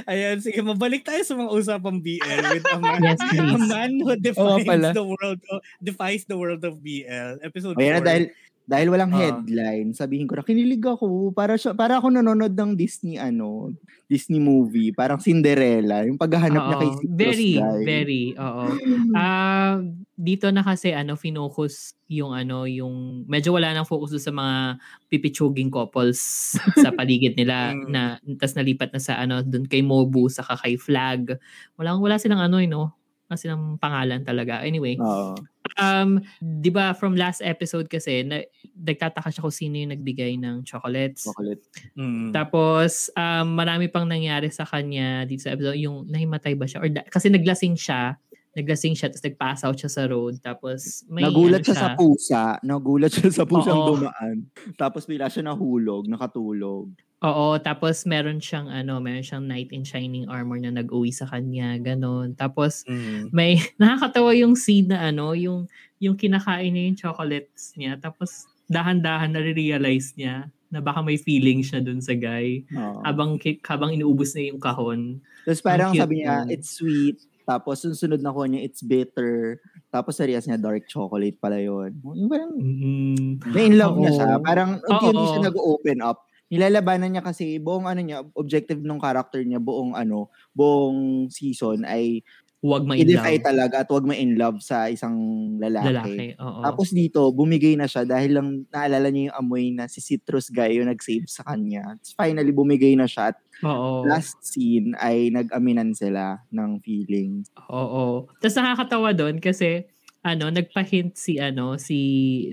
Ayan, sige, mabalik tayo sa mga usapang BL with a man, Yes, please. a man who pala. defines the world of, defies the world of BL. Episode 4. Ayan na, dahil, dahil walang Ah. headline, sabihin ko na, kinilig ako. Para, siya, para ako nanonood ng Disney, ano, Disney movie. Parang Cinderella. Yung paghahanap niya kay Citrus very, Guy. very, oo. Ah, dito na kasi ano, finocus yung ano, yung medyo wala nang focus sa mga pipichuging couples sa paligid nila Mm. na tas nalipat na sa ano, doon kay Mobu sa kay Flag. Wala wala silang ano, you know, As in, ang pangalan talaga. Anyway, Oo. Um, di ba from last episode kasi, na, nagtataka siya kung sino yung nagbigay ng chocolates. Chocolate. Mm. Tapos, um, marami pang nangyari sa kanya dito sa episode. Yung nahimatay ba siya? Or da- kasi naglasing siya. Naglasing siya, tapos nag-pass out siya sa road. Tapos, may Nagulat ano siya sa pusa. Nagulat siya sa Oo. pusang dumaan. Tapos bigla siya nahulog, nakatulog. Oo, tapos meron siyang ano, meron siyang knight in shining armor na nag-uwi sa kanya, ganon. Tapos Mm. may nakakatawa yung scene na ano, yung yung kinakain niya yung chocolates niya, tapos dahan-dahan na realize niya na baka may feeling siya dun sa guy Oo. habang habang inuubos niya yung kahon. Tapos parang sabi niya, it's sweet. Tapos yung sunod na kuha niya, it's bitter. Tapos sa niya, dark chocolate pala yun. Yung parang, Mm. na-in love niya siya. Parang unti-unti Oo. siya nag-open up. Nilalabanan niya kasi buong ano niya, objective ng character niya, buong ano, buong season ay Huwag ma-in love. talaga at huwag ma-in love sa isang lalaki. Lalaki, oo. Tapos dito, bumigay na siya dahil lang naalala niya yung amoy na si Citrus Guy yung nag-save sa kanya. Finally, bumigay na siya at oo. last scene ay nag-aminan sila ng feelings. Oo. Tapos nakakatawa doon kasi ano, nagpa-hint si ano si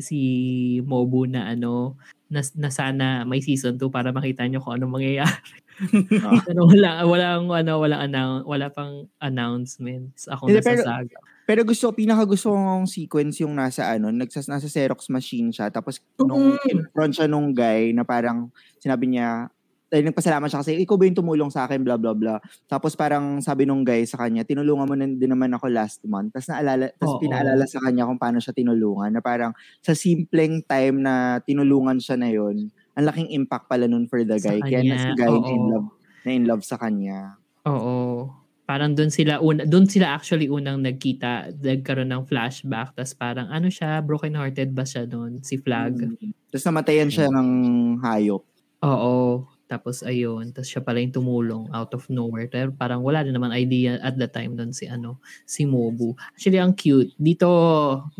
si Mobu na ano na, na sana may season 2 para makita niyo kung anong mangyayari. Ah. Pero wala walang ano walang announce wala pang announcements ako Hindi, pero- saga. Pero gusto, pinaka gusto kong sequence yung nasa ano, nagsas, nasa Xerox machine siya. Tapos nung Mm. front siya nung guy na parang sinabi niya, dahil nagpasalamat siya kasi, ikaw ba yung tumulong sa akin, blah, blah, blah. Tapos parang sabi nung guy sa kanya, tinulungan mo na din naman ako last month. Tapos naalala, tapos Oo. pinaalala sa kanya kung paano siya tinulungan. Na parang sa simpleng time na tinulungan siya na yon ang laking impact pala nun for the Sa guy. Kaya na si guy na in love, na in love sa kanya. Oo. Parang doon sila una doon sila actually unang nagkita, nagkaroon ng flashback tapos parang ano siya, broken hearted ba siya doon si Flag? Mm. Tapos namatayan siya ng hayop. Oo. Tapos ayun, tapos siya pala yung tumulong out of nowhere. Pero parang wala din naman idea at the time doon si ano, si Mobu. Actually ang cute. Dito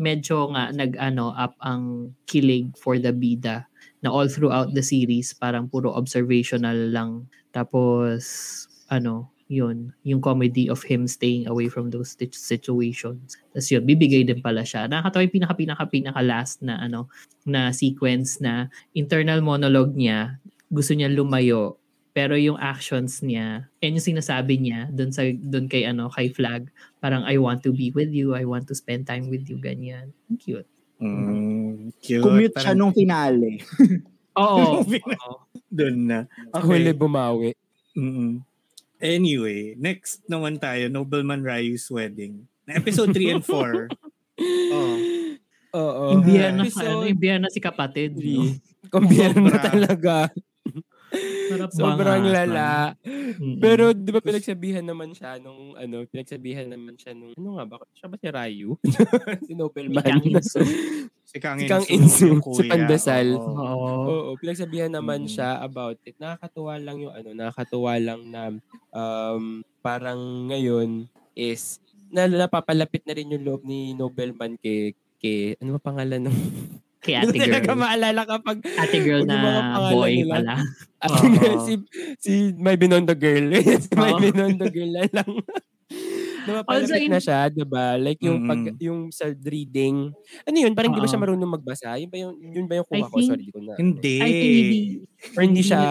medyo nga nag ano up ang kilig for the bida na all throughout the series parang puro observational lang. Tapos ano, yun, yung comedy of him staying away from those sit- situations. Tapos yun, bibigay din pala siya. Nakakatawa yung pinaka pinaka pinaka last na ano na sequence na internal monologue niya gusto niya lumayo pero yung actions niya and yung sinasabi niya doon sa doon kay ano kay Flag parang I want to be with you I want to spend time with you ganyan cute Mm, cute. Commute siya nung finale. oo oo. Doon na. Sa huli bumawi. Mm-mm. Anyway, next naman tayo, Nobleman Ryu's Wedding. Na episode 3 and 4. oh. Oo. Imbiyan na Episode ano, na si kapatid. No? three. Kumbiyano na talaga. Sarap Sobrang lala. Mm-mm. Pero di ba pinagsabihan naman siya nung ano, pinagsabihan naman siya nung ano nga ba? Siya ba si Ryu? si Nobelman. Si Kang Insu. Si Kang Si Kang Insu, si kuya. Pandesal. Oo. Oo. Oo, pinagsabihan naman Mm. siya about it. Nakakatuwa lang yung ano, nakakatuwa lang na um, parang ngayon is na napapalapit na rin yung loob ni Nobelman kay kay ano ba pangalan ng Kay Hindi ate girl. maalala kapag Ate girl na boy nila. pala. ate Oo. girl, si si My Binondo girl. si My Oo. Binondo girl na lang. Napapalapit Also, in- na siya, 'di ba? Like yung pag Mm-mm. yung sa reading. Ano yun? Parang hindi ba Oo. siya marunong magbasa? Yun ba yung yun ba yung I kuha ko? think- Sorry, di ko na. Hindi. I think hindi. Or hindi siya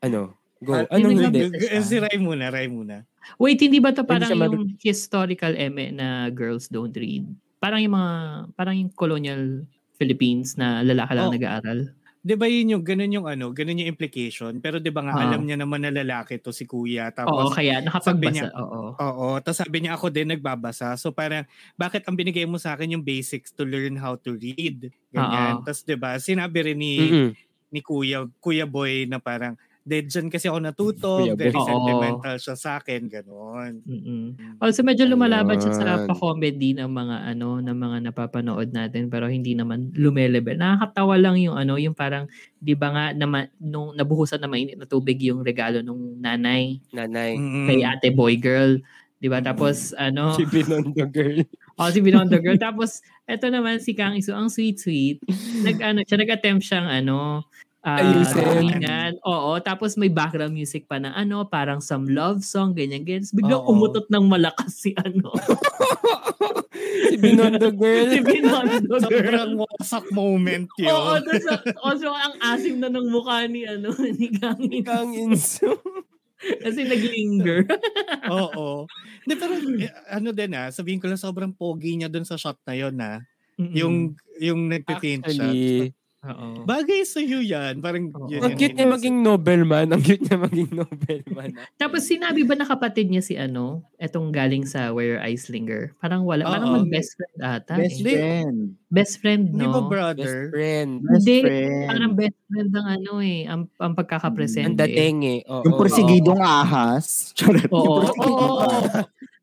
ano? Go. Ah, Anong hindi hindi? g- Si Rai muna, Rai muna. Wait, hindi ba to Hindi parang maru- yung historical eme na girls don't read? Parang yung mga, parang yung colonial Philippines na lalaki lang Oh. nag-aaral. 'Di ba yun yung ganun yung ano, ganun yung implication, pero 'di ba nga Oo. alam niya naman na lalaki to si Kuya Oo, tapos kaya sabi nakapagbasa. niya, Oo. Oo, tapos sabi niya ako din nagbabasa. So parang bakit ang binigay mo sa akin yung basics to learn how to read? Ganyan. Oo. Tapos 'di ba, sinabi rin ni Mm-mm. ni Kuya Kuya Boy na parang Dead dyan kasi ako natuto, very Oo. sentimental siya sa akin, gano'n. Mm-mm. Also medyo lumalaban siya sa pa-comedy ng mga ano, ng mga napapanood natin pero hindi naman lumelebel. Nakakatawa lang yung ano, yung parang 'di ba nga naman nung nabuhusan na mainit na tubig yung regalo nung nanay Nanay. Kay ate boy girl. 'Di ba? Tapos ano, Si Binondo girl. Oh, si Binondo Girl. Tapos, eto naman si Kang Isu, ang sweet-sweet. Nag, ano, siya, nag-attempt siyang, ano, ah, Ayusin. Oo, tapos may background music pa na ano, parang some love song, ganyan-ganyan. Tapos Biglang Oo. umutot ng malakas si ano. si Binondo girl. si Binondo Sobrang girl. wasak moment yun. Oo, tapos also ang asim na ng mukha ni ano, ni Kangin. Kang inso. Kasi naglinger. Oo. Hindi, pero eh, ano din ah, sabihin ko lang sobrang pogi niya dun sa shot na yun ah. Yung, yung nagpipaint shot. Oo. Bagay sa iyo yan. Parang Oo. yun ang cute niya maging nobleman. Ang cute niya maging nobleman. Tapos sinabi ba na kapatid niya si ano, etong galing sa Where Your Eyes Linger? Parang wala, parang Oo. mag-best friend ata. Best eh. friend. Best friend, Hindi ba no? Best brother? friend. Best Hindi, friend. Parang best friend ng ano eh, ang, ang Ang pagkakapresente. dating eh. Oo, Yung porsigidong ahas. Charot. Oo, oo.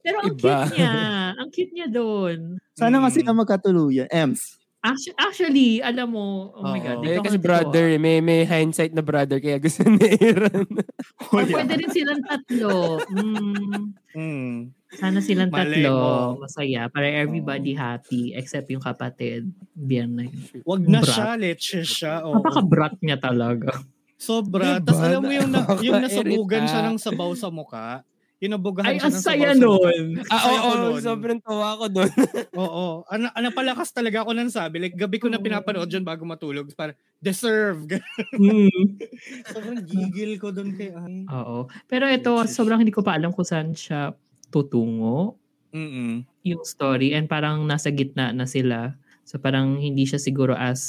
Pero ang Iba. cute niya. Ang cute niya doon. Sana nga Mm. sila magkatuluyan. Ems. Actually, actually, alam mo, oh my. God. Eh, dito kasi brother, eh, may, may hindsight na brother kaya gusto ni Aaron. Oh, pwede rin silang tatlo. Mm, Mm. sana silang Malay tatlo. mo. Masaya. Para everybody happy. Except yung kapatid. Biyan na yun. Wag na Brat. siya, leche siya. Oo. Napaka-brat niya talaga. Sobra. Diba? Tapos alam mo yung, na, yung nasubugan siya ng sabaw sa muka. Inabugahan Ay, siya ang ng saya nun. ah, oo, ko nun. sobrang tawa ko doon. Oo. Ano, ano palakas talaga ako nang sabi. Like, gabi ko na Oo. pinapanood yun bago matulog. Para, deserve. Mm. Sobrang gigil ko dun kay Ay. Oo. Pero ito, sobrang hindi ko pa alam kung saan siya tutungo Mm-mm. yung story and parang nasa gitna na sila. So parang hindi siya siguro as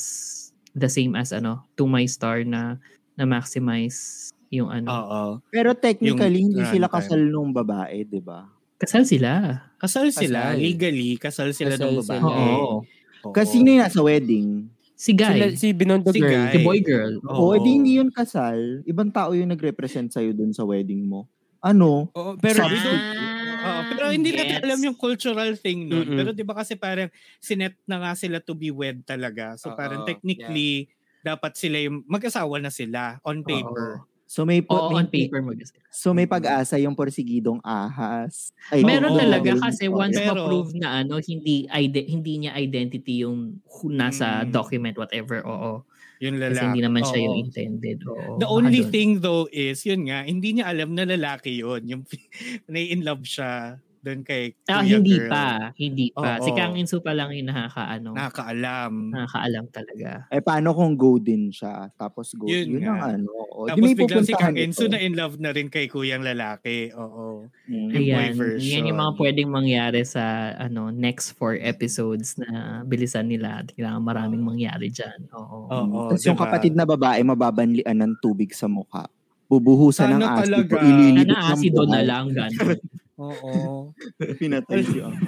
the same as ano, To My Star na na maximize yung ano. Oo. Pero technically, Yung hindi sila kasal nung babae, di ba? Kasal sila. Kasal sila. Kasal. Legally, kasal sila Kasal ng babae. sila. Oo. Oo. Kasi sino yung nasa wedding? Si Guy. Sila, si Binondo Si girl. Guy. si boy girl. Oo, Oo. edi hindi yun kasal. Ibang tao yung nag-represent sa'yo dun sa wedding mo. Ano? Oo, pero Sabi Ah, Oo, pero hindi natin gets. alam yung cultural thing nun. Mm-mm. Pero 'di ba kasi parang sinet na nga sila to be wed talaga. So Oo, parang technically dapat sila yung mag-asawa na sila on paper. So may, po, Oo, may, on paper mag So may pag-asa yung porsigidong ahas. Ay, Meron Oo. talaga kasi once Pero- ma-prove na ano, hindi ide- hindi niya identity yung nasa Mm. document whatever. Oo. Yung lalaki. Kasi hindi naman siya Oo. yung intended. Oo. The only thing though is, yun nga, hindi niya alam na lalaki yun. Yung na-in love siya doon kay Ah, Kuya hindi girl. pa. Hindi pa. Si Oo. Kang Insu pa lang yung nakakaano. Nakakaalam. nakakaalam talaga. Eh, paano kung go din siya? Tapos go. Yun Yun, ang ano. O, di Tapos may biglang si Kang ito. na in love na rin kay kuyang lalaki. Oo. Mm. Yung Ayan, yan yung mga pwedeng mangyari sa ano next four episodes na bilisan nila. Kailangan maraming mangyari dyan. Oo. Oo, Tapos yung diba? kapatid na babae, mababanlian ng tubig sa mukha. Bubuhusan ng Sana asido. talaga. Ng asido na lang ganun. Oo. Pinatay si Amo.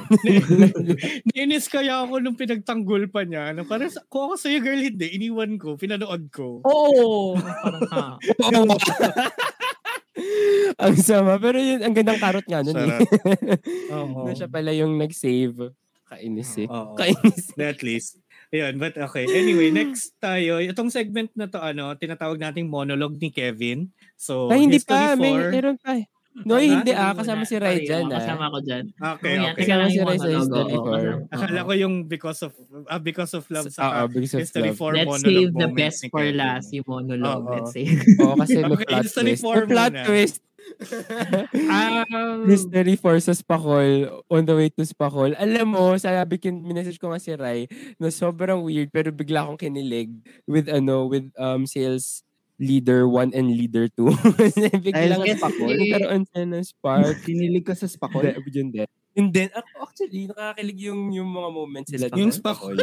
Nainis kaya ako nung pinagtanggol pa niya. Na parang, sa- kung ako sa'yo girl, hindi. Iniwan ko. Pinanood ko. Oo. Parang ha. Oo. ang sama. Pero yun, ang gandang karot nga nun eh. Sarap. Oo. na siya pala yung nag-save. Kainis eh. Oo. Kainis. At least. Ayun, but okay. Anyway, next tayo. Itong segment na to, ano, tinatawag nating monologue ni Kevin. So, Ay, hindi history pa. May, meron pa eh. No, Ah, hindi Hindi ah. Kasama si sorry, dyan oo, ah. Kasama ko dyan. Okay, okay. teka lang Si Rai sa history for- kasama- Akala ko yung because of ah, because of love sa of history for Let's monologue save the best for last, yung monologue. Let's save. Oo, kasi may Okay, plot history twist. May plot twist. Um, History for sa Spacol, on the way to Spacol. Alam mo, sabi kin minessage ko nga si Rai na sobrang weird pero bigla akong kinilig with ano, with um sales leader 1 and leader 2. Biglang Spacol? nagkaroon siya ng spark. Kinilig ka sa Spacol? Hindi, yun din. And then, ako actually, nakakakilig yung, yung mga moments sila. Yung Spacol.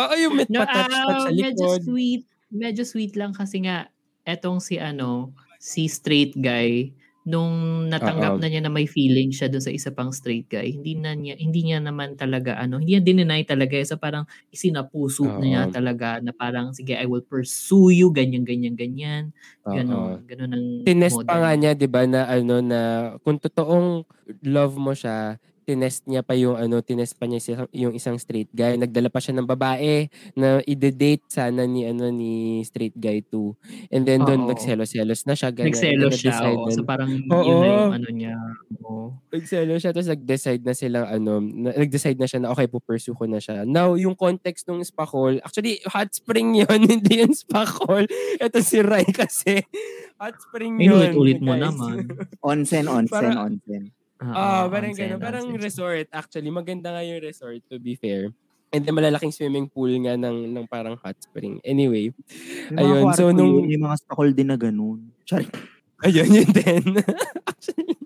Oo, yung met No, pa-touch touch sa ah, medyo likod. sweet. Medyo sweet lang kasi nga, etong si ano, si straight guy, nung natanggap Oo. na niya na may feeling siya dun sa isa pang straight guy, hindi na niya, hindi niya naman talaga ano, hindi niya dinenay talaga. So parang isinapuso na niya talaga na parang, sige, I will pursue you, ganyan, ganyan, ganyan. Oo. Ganon, ganon ang Tinest pa nga niya, di ba, na ano, na kung totoong love mo siya, tinest niya pa yung ano, tinest pa niya yung isang straight guy. Nagdala pa siya ng babae na i-date sana ni ano ni straight guy too. And then doon Oo. nagselos-selos na siya. Ganyan. Nagselo And then siya. Oo. na- So parang Oo. yun na yung ano niya. Oo. Nagselo siya tapos nag-decide na sila ano, na, nag-decide na siya na okay, pupursue ko na siya. Now, yung context ng spa call, actually hot spring yun, hindi yung spa call. Ito si Rai kasi hot spring yun. Inulit-ulit mo naman. Onsen, onsen, Para- onsen. Ah, Oo, parang gano'n. Parang resort actually. Maganda nga yung resort to be fair. And then malalaking swimming pool nga ng, ng parang hot spring. Anyway, May Ayun, so nung- yun, may mga stakol din na ganun. Sorry. ayun yun din. actually,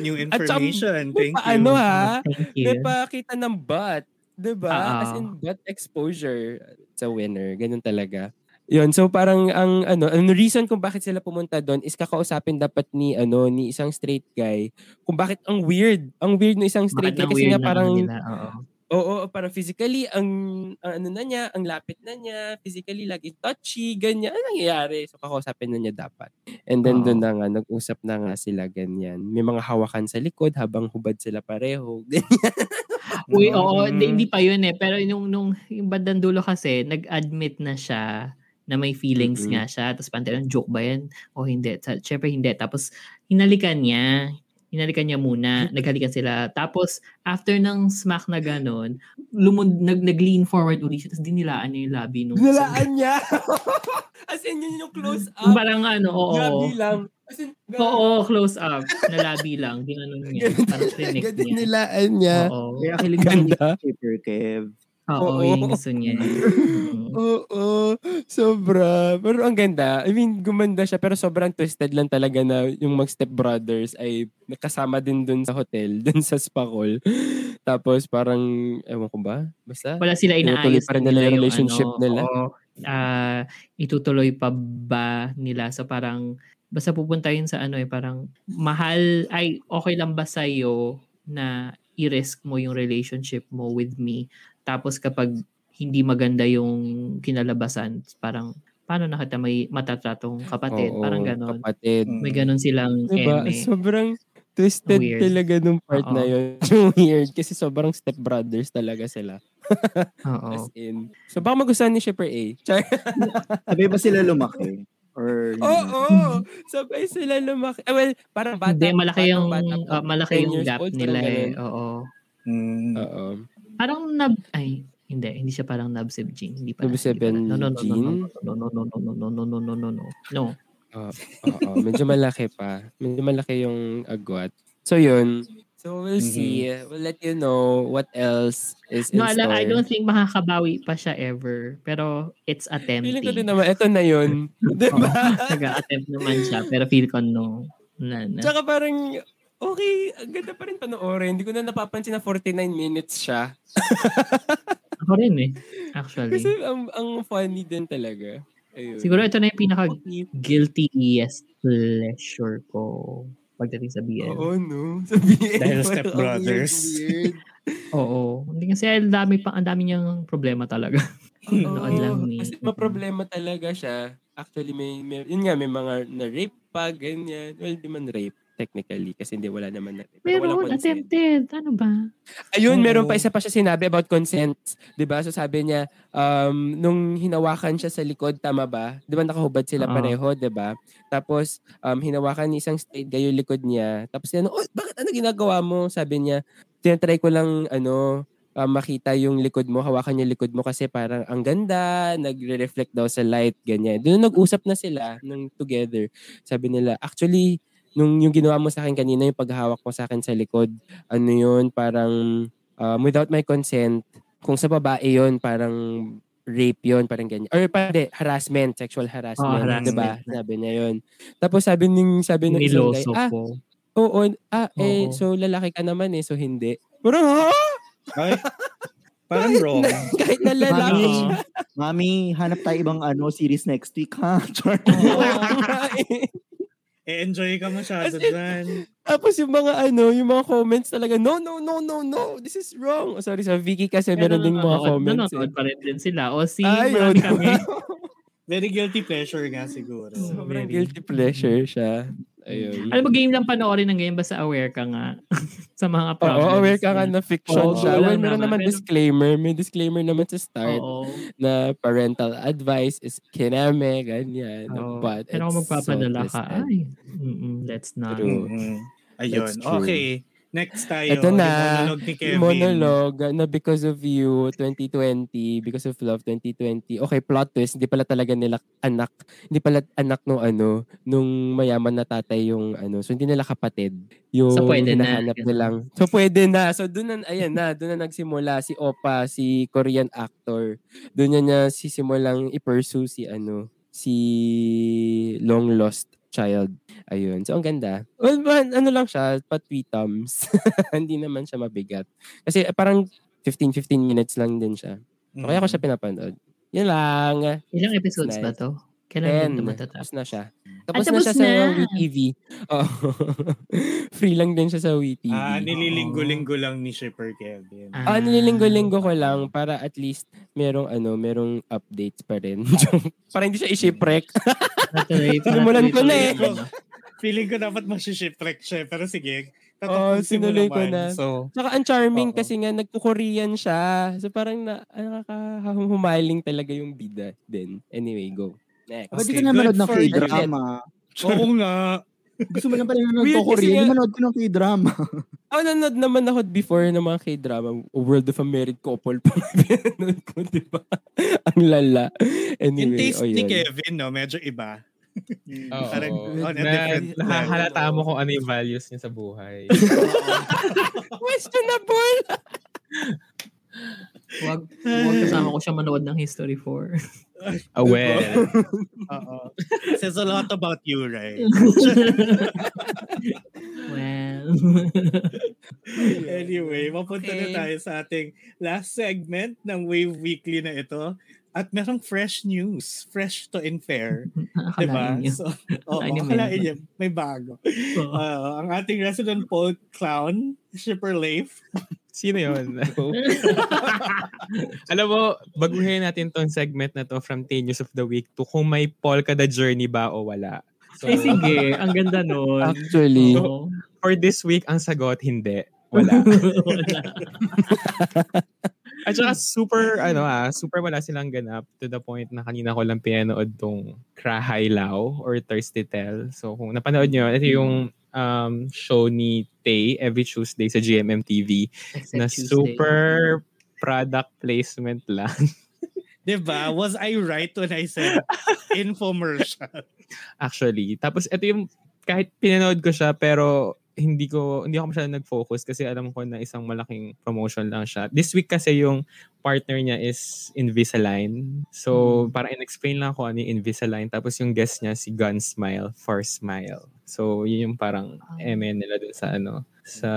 New At saka, information. Thank you. ano ha? Thank May you. pakita ng butt. Diba? Ah, As in butt exposure. It's a winner. Ganun talaga. Yun, so parang ang ano, ang reason kung bakit sila pumunta doon is kakausapin dapat ni ano ni isang straight guy kung bakit ang weird. Ang weird ng isang straight Bakit guy ang kasi nga parang ano nila? Oo. Oo, parang physically, ang, ang ano na niya, ang lapit na niya, physically lagi touchy, ganyan. Ano nangyayari? So, kakausapin na niya dapat. And then, Oo. doon na nga, nag-usap na nga sila ganyan. May mga hawakan sa likod habang hubad sila pareho. Uy, oo, Mm. hindi, hindi pa yun eh. Pero nung, nung yung bandang dulo kasi, nag-admit na siya na may feelings Mm-mm. nga siya. Tapos pantalan, joke ba yan? O hindi. Sa, syempre hindi. Tapos hinalikan niya. Hinalikan niya muna. Naghalikan sila. Tapos after ng smack na ganon, lumund, nag, nag-lean forward uli siya. Tapos dinilaan niya yung labi nung Nalaan niya! As in, yun yung close Yung up. Parang ano, oo. Gabi lang. As in, gabi. Oo, close up. Na labi lang. Ginanon niya. Ganun Parang tinik niya. nilaan niya. Oo. Kaya kilig Ganda. si Chipper Kev. Oo, Oo. yun yung gusto niya. Oo, sobra. Pero ang ganda. I mean, gumanda siya pero sobrang twisted lang talaga na yung mag step brothers ay nakasama din dun sa hotel, dun sa spa call. Tapos parang, ewan ko ba? Basta? wala sila Tinutuloy inaayos pa rin nila yung relationship ano, nila. oo, ah, itutuloy pa ba nila so parang basta pupunta yun sa ano eh parang mahal ay okay lang ba sa na i-risk mo yung relationship mo with me tapos kapag hindi maganda yung kinalabasan parang paano na kita may matatratong kapatid Oo, parang ganon Kapatid. may ganon silang Diba? eme Sobrang twisted Weird. talaga nung part Oo. na yun. Weird kasi sobrang step brothers talaga sila. oo As in. So baka magustuhan ni Shipper A. Char. Sabay ba sila lumaki? Or Oo. Sabay sila lumaki. Eh, well, parang bata. hindi malaki yung bata ah, malaki 10 yung gap old, nila eh oo Mm. Oo. Parang nab ay hindi hindi siya parang nabsib gene hindi pa Nabsib no no no no no no no no no no no no no no no Oo. Medyo malaki pa. Medyo malaki yung agwat. So yun. So we'll Mhm. see. We'll let you know what else is in no alam store. I don't think makakabawi pa siya ever pero it's Feeling ko din attempting naman, ito na yun. diba? nag-attempt naman siya pero feel ko no na, na. Tsaka parang, okay, ang ganda pa rin panoorin. Hindi ko na napapansin na 49 minutes siya. ako rin eh actually Kasi ang, ang funny din talaga. Ayun. siguro ito na yung pinaka Okay. guiltiest pleasure ko pagdating sa BL Oo, no? Sabihin. Dahil parang Step Brothers. oo hindi kasi ang dami pa ang dami niyang problema talaga Noon lang Oo, ni- Kasi maproblema talaga siya. Actually, may, may, yun nga, may mga na-rape pa, ganyan. Well, di man rape, technically, kasi hindi, wala naman na pero walang consent. attempted ano ba Ayun, Oo. meron pa isa pa siya sinabi about consent. 'Di ba? So sabi niya, um, nung hinawakan siya sa likod, tama ba? 'Di ba nakahubad sila Oo. pareho, 'di ba? Tapos um, hinawakan ni isang straight guy yung likod niya. Tapos ano, oh, bakit ano ginagawa mo? Sabi niya, tinatry ko lang ano, um, makita yung likod mo, hawakan yung likod mo kasi parang ang ganda, nagre-reflect daw sa light, ganyan. Doon nag-usap na sila nung together. Sabi nila, actually, nung yung ginawa mo sa akin kanina, yung paghahawak mo sa akin sa likod, ano yun, parang um, without my consent, kung sa babae yun, parang rape yun, parang ganyan. Or pwede, harassment, sexual harassment, Oh, harassment. diba? Sabi niya yun. Tapos sabi ng sabi ng isang guy, ah, ko oo, ah, eh, Oo. so lalaki ka naman eh, so hindi. Parang, ha? Ay, parang wrong. Kahit na lalaki Mami, siya. mami, hanap tayo ibang ano series next week, ha? Char. Eh. E-enjoy ka masyado As in- dyan. Tapos yung mga ano, yung mga comments talaga, no, no, no, no, no, this is wrong. Oh, sorry, sa Vicky kasi meron ding mga comments. eh. Nanonood pa rin din sila. O si, Ayun. marami kami. Very guilty pleasure nga siguro. Sobrang Very. guilty pleasure siya. Ayun. Alam mo, game lang panoorin ng game, basta aware ka nga sa mga Oo, problems. aware ka nga na fiction Oo, siya. Well, meron naman, naman pero- disclaimer. May disclaimer naman sa start Oo. na parental advice is kineme, ganyan. Oo. But Pero kung it's magpapadala so ka, ay, mm-mm, let's not. True. Mm-mm. Ayun. Okay. Next tayo. Ito na, Yung monologue ni Kevin. monologue na because of you 2020, because of love 2020. Okay, plot twist, hindi pala talaga nila anak, hindi pala anak nung ano, nung mayaman na tatay yung ano, so hindi nila kapatid. Yung So, pwede na, hinahanap ganun. nilang. So pwede na. So doon na, ayan na, doon na nagsimula si Opa, si Korean actor. Doon niya niya sisimulang i-pursue si ano, si long lost child. Ayun. So, ang ganda. Well, man, ano lang siya, pa three thumbs. Hindi naman siya mabigat. Kasi eh, parang 15-15 minutes lang din siya. So, kaya ko siya pinapanood. Yun lang. Ilang episodes Nice. ba to? Kailan 10. ito matatapos? Tapos na siya. Tapos, na tapos siya sa na. WeTV. Oh. Free lang din siya sa WeTV. Ah, nililinggo-linggo lang ni Shipper Kevin. Ah, nililinggo-linggo ko lang para at least merong ano, merong updates pa rin. para hindi siya i-shipwreck. Natuloy, Sinimulan ko na eh. Feeling ko dapat masishipwreck siya. Pero sige, tatapusin mo sinuloy ko na. So, Saka ang charming Oo. kasi nga nagko-Korean siya. So parang na, nakakahumaling talaga yung bida din. Anyway, go. Next. Okay, ka nanonood good ng. K-drama? oo nga. Gusto mo lang pala nanonood Weird ko Korean. nga- Di manood ko ng K-drama. Ako nanonood naman ako before ng mga K-drama. World of a Married Couple pa pinanood ko, di ba? ang lala. Anyway, Yung taste oh, ni. Kevin, no, medyo iba. Oo. Parang on a na, different level. nakahalata mo kung ano yung values niya sa buhay. Questionable! Wag, wag kasama ko siya manood ng History 4. Well. Oo. Says a lot about you, right? well. anyway, mapunta na Okay. tayo sa ating last segment ng Wave Weekly na ito. At merong fresh news. Fresh to and fair. diba? Akalain niyo. So, oo, Akalain niyo may bago. Oo. Uh, ang ating resident Paul Clown, Shipper Leif. Sino yun? Alam mo, baguhin natin tong segment na to from 10 News of the Week to kung may polka the journey ba o wala. So, Ay, sige. Ang ganda nun. Actually, Oo. for this week, ang sagot, hindi. Wala. Wala. At saka super, ano ah, super wala silang ganap to the point na kanina ko lang pinanood tong Krahay Lao or Thirsty Tell. So kung napanood nyo, ito yung um, show ni Tay every Tuesday sa GMM TV Except na Tuesday. super product placement lang. Diba? Was I right when I said infomercial? actually. Tapos ito yung kahit pinanood ko siya pero hindi ko hindi ako masyadong nag-focus kasi alam ko na isang malaking promotion lang siya. This week kasi yung partner niya is Invisalign. So, parang in-explain lang ako ano yung Invisalign. Tapos yung guest niya si Gun Smile for Smile. So, yun yung parang eme nila dun sa ano, sa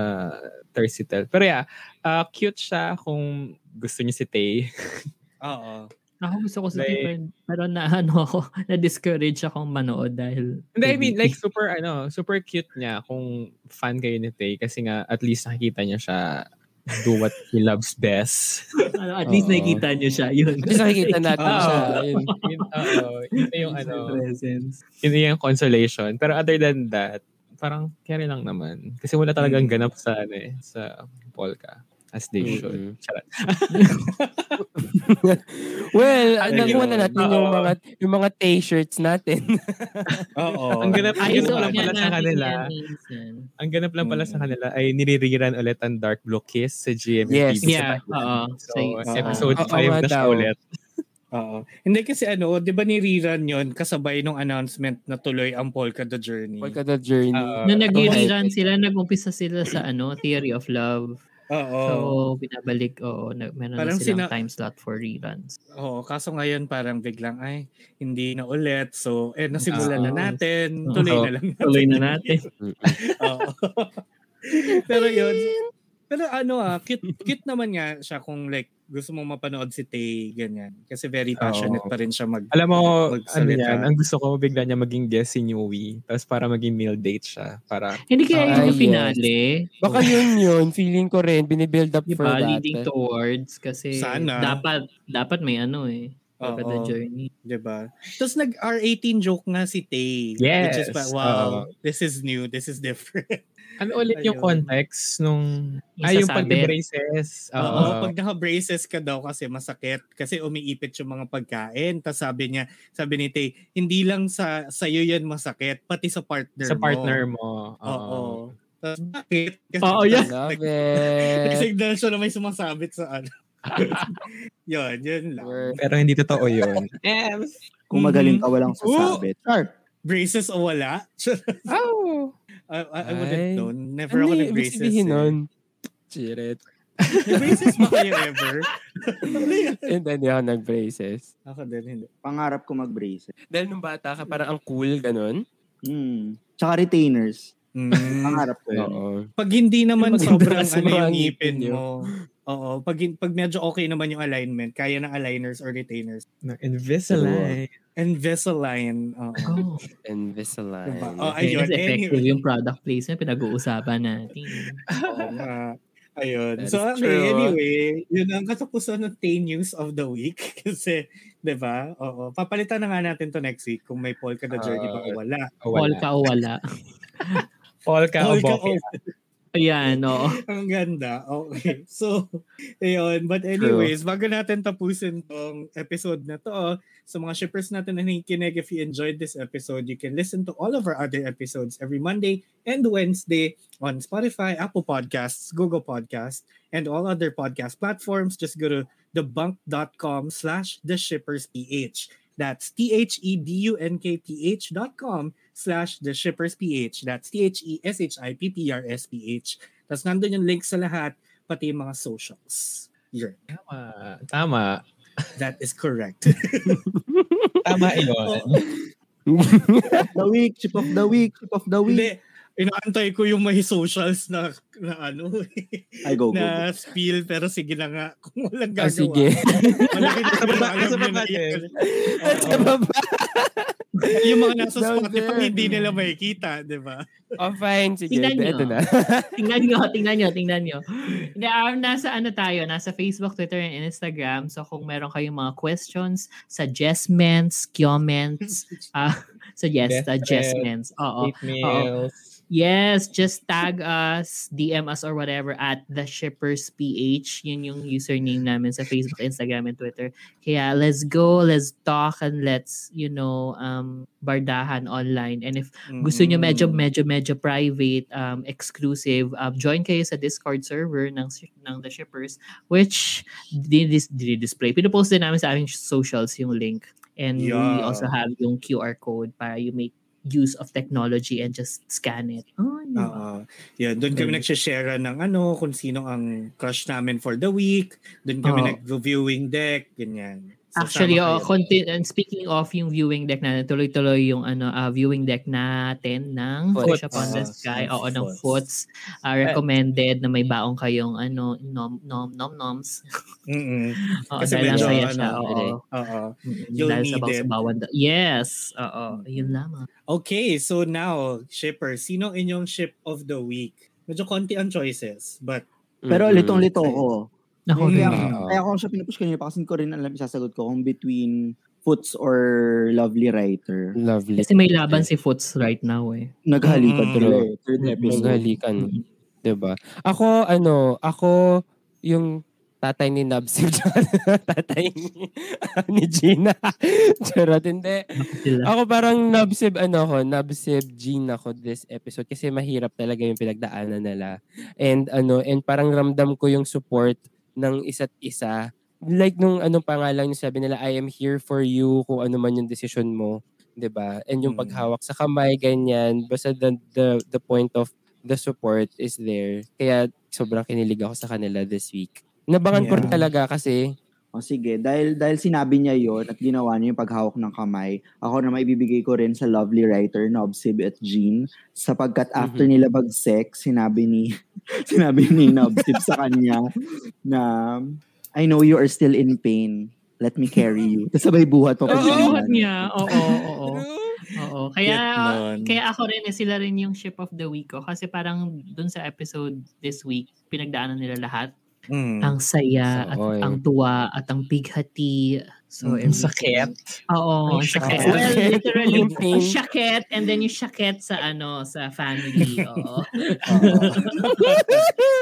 Tercitel. Pero yeah, uh, cute siya kung gusto niyo si Tay. Oo. Ako gusto ko sa Like- tipo, pero na ano ako, na-discourage akong manood dahil Hindi, I mean, like, super, ano, super cute niya kung fan kayo ni Tay kasi nga, at least nakikita niya siya do what he loves best. ano, at least nakikita niyo siya. Yun. at least nakikita natin siya. Ayun. yun, oo, yun na yung, ano, presence. yun yung consolation. Pero other than that, parang carry lang naman. Kasi wala talagang ganap sa, ano eh, sa polka. As they should. Mm-mm. Charot. Well, Ano nakuha na natin yung Oo. mga yung mga t-shirts natin. Oo. Ang ganap, ang Ay, ganap lang pala sa kanila. Ang ganap lang pala sa kanila ay niririran ulit ang Dark Blue Kiss sa GMM Yes. Yeah, oo. So, Sa- episode Oo. 5 Oo nga na siya ulit. Oo. Hindi kasi ano, di ba niriran yon kasabay nung announcement na tuloy ang Polka the Journey? Polka the Journey. Uh, nag-rerun sila, nag-umpisa sila sa ano, Theory of Love. Oo. So, binabalik, oo, na, meron Parang na silang sina- time slot for reruns. Oo, kaso ngayon parang biglang ay hindi na ulit. So, eh nasimulan na natin. Tuloy na lang natin. Tuloy na natin. Oo. Pero yun. Pero ano ah, cute, cute naman nga siya kung like gusto mong mapanood si Tay, ganyan. Kasi very passionate Oo. pa rin siya mag... Alam mo, ano yan, ang gusto ko bigla niya maging guest si Newey. Tapos para maging meal date siya. Para, Hindi kaya Ah, yun yung yes. finale. Baka yun yun. Feeling ko rin. Binibuild up for Diba? that. Leading towards kasi Sana. dapat dapat may ano eh. At the journey. Diba? Tapos nag-R18 joke nga si Tay. Which is Yes. wow, Oo. this is new, this is different. Ano ulit yung Ayun. context nung... Yung ay, yung pag-braces. Oo, pag naka-braces ka daw kasi masakit kasi umiipit yung mga pagkain. Tapos sabi niya, sabi ni Tay, hindi lang sa sa'yo yan masakit, pati sa partner Sa mo. partner mo. Oo. Tapos bakit? Kasi Oo. Love Kasi it. dahil siya na may sumasabit sa ano. yun, yun lang. Word. Pero hindi totoo yun. Ems! Kung magaling ka, walang sasabit. Char. Braces o wala? Oh! I, I, I wouldn't know. Never Ano ako yung ibig nag-braces. sabihin eh. nun? Chiret. Nag-braces ba kayo ever? And then, ako nag-braces. ako din, hindi. Pangarap ko mag-braces. Dahil nung bata ka, parang ang cool, ganun. Hmm. Tsaka retainers. Mm. Pangarap ko yun. Oo. Pag hindi naman Maganda sobrang ano yung ngipin mo. Oo. Pag, pag medyo okay naman yung alignment, kaya ng aligners or retainers. No, Invisalign. Invisalign. Oo. Oh, Invisalign. Diba? Oh, ayun, ayun. effective Anyway. yung product placement pinag-uusapan natin. Oo nga. Ayun. That so, okay, true. anyway, yun ang katapusan ng Tay News of the Week. Kasi, di ba? Oo. Papalitan na nga natin to next week kung may polka the journey ba o wala. Wala. ka o wala. Polka o oh, Polka bokeh. o- Ayan, oo. Ang ganda. Okay. So, ayun. But anyways, bago natin tapusin tong episode na to, oh, sa mga shippers natin na nakikinig, if you enjoyed this episode, you can listen to all of our other episodes every Monday and Wednesday on Spotify, Apple Podcasts, Google Podcasts, and all other podcast platforms. Just go to thebunk.com slash theshippersph. That's E T-H-E-B-U-N-K-P-H dot com slash theshippersph. That's E T-H-E-S-H-I-P-P-R-S-P-H. Tapos nandun yung link sa lahat, pati yung mga socials. Yun. Tama. Tama. That is correct. Tama yun. The week, chip of the week, chip of the week. Hindi, inaantay ko yung may socials na, na ano, Ay, go, go, go. na spiel, pero sige na nga, kung walang Ah, gagawa. sige. Malaki na Nasa baba- nyo baba na. Sa baba. yung mga nasa Spotify, hindi nila makikita, di ba? Oh, fine. Sige. Tingnan nyo. Ito na. tingnan nyo, tingnan nyo, tingnan nyo. Hindi, um, nasa ano tayo, nasa Facebook, Twitter, and Instagram. So kung meron kayong mga questions, suggestments, comments, uh, suggest, Death suggestments. Oo. Eight meals. Yes, just tag us, DM us or whatever at the shippers PH. Yun yung username namin sa Facebook, Instagram, and Twitter. Kaya let's go, let's talk, and let's, you know, um, bardahan online. And if gusto nyo medyo, Mm. medyo, medyo private, um, exclusive, um, join kayo sa Discord server ng, ng The Shippers, which di-dis- di-display. Pinopost din namin sa aming socials yung link. And we Yeah. also have yung QR code para you make use of technology and just scan it. Oh, ba? Oo. Yan, doon kami Mm. nagsishare ng ano, kung sino ang crush namin for the week. Doon kami Oo. nag-viewing deck, ganyan. So, Actually, oh, conti- and speaking of yung viewing deck natin, tuloy-tuloy yung ano ah, viewing deck natin ng Foots. Fish Upon the Sky. Oo, ng Foots. Foots. Ah, recommended na may baong kayong ano, nom, nom, nom, noms. Mm-mm. Oo, Kasi dahil lang medyo, saya ano, siya. Oo. Oo. You'll Dahil need sa it. sabawan. Yes. Oo. Yun lamang. Okay, so now, shipper, sino inyong ship of the week? Medyo konti ang choices, but Pero litong-lito ko. Ako Kaya, rin. Oo. kaya ako siya pinupush kanina pa kasi ko rin alam isasagot ko kung between Foots or Lovely Writer. Lovely. Kasi may laban si Foots right now eh. Naghalikan Mm. sila eh. Third Mm. episode. Maghalikan. Diba? Ako, ano, ako, yung tatay ni Nabsib, tatay ni, ni Gina. Charot, hindi. Ako parang Nabsib, ano ako, Nabsib Gina ako this episode kasi mahirap talaga yung pinagdaanan nila. And ano, and parang ramdam ko yung support ng isa't isa. Like nung anong pangalan niya sabi nila, I am here for you kung ano man yung decision mo. 'di ba And yung Mm. paghawak sa kamay, ganyan. Basta the, the, the point of the support is there. Kaya sobrang kinilig ako sa kanila this week. Nabangan ko Yeah. talaga kasi O sige, dahil dahil sinabi niya yon at ginawa niya yung paghawak ng kamay, ako na maibibigay ko rin sa lovely writer Nobsib at Jean sapagkat after nila mag-sex, sinabi ni sinabi ni Nobsib sa kanya na I know you are still in pain. Let me carry you. Tapos sabay buhat pa Oo. Pagbuhat niya. Oo, oo. Oo. Kaya, Cute nun. kaya ako rin, eh, sila rin yung ship of the week ko. Kasi parang dun sa episode this week, pinagdaanan nila lahat. Mm. Ang saya at So, oy. ang tuwa at ang bighati. So, Mm, sakit. Oo, Ang sakit. sakit. Well, literally, Yung sakit and then yung sakit sa ano, sa family. Oo.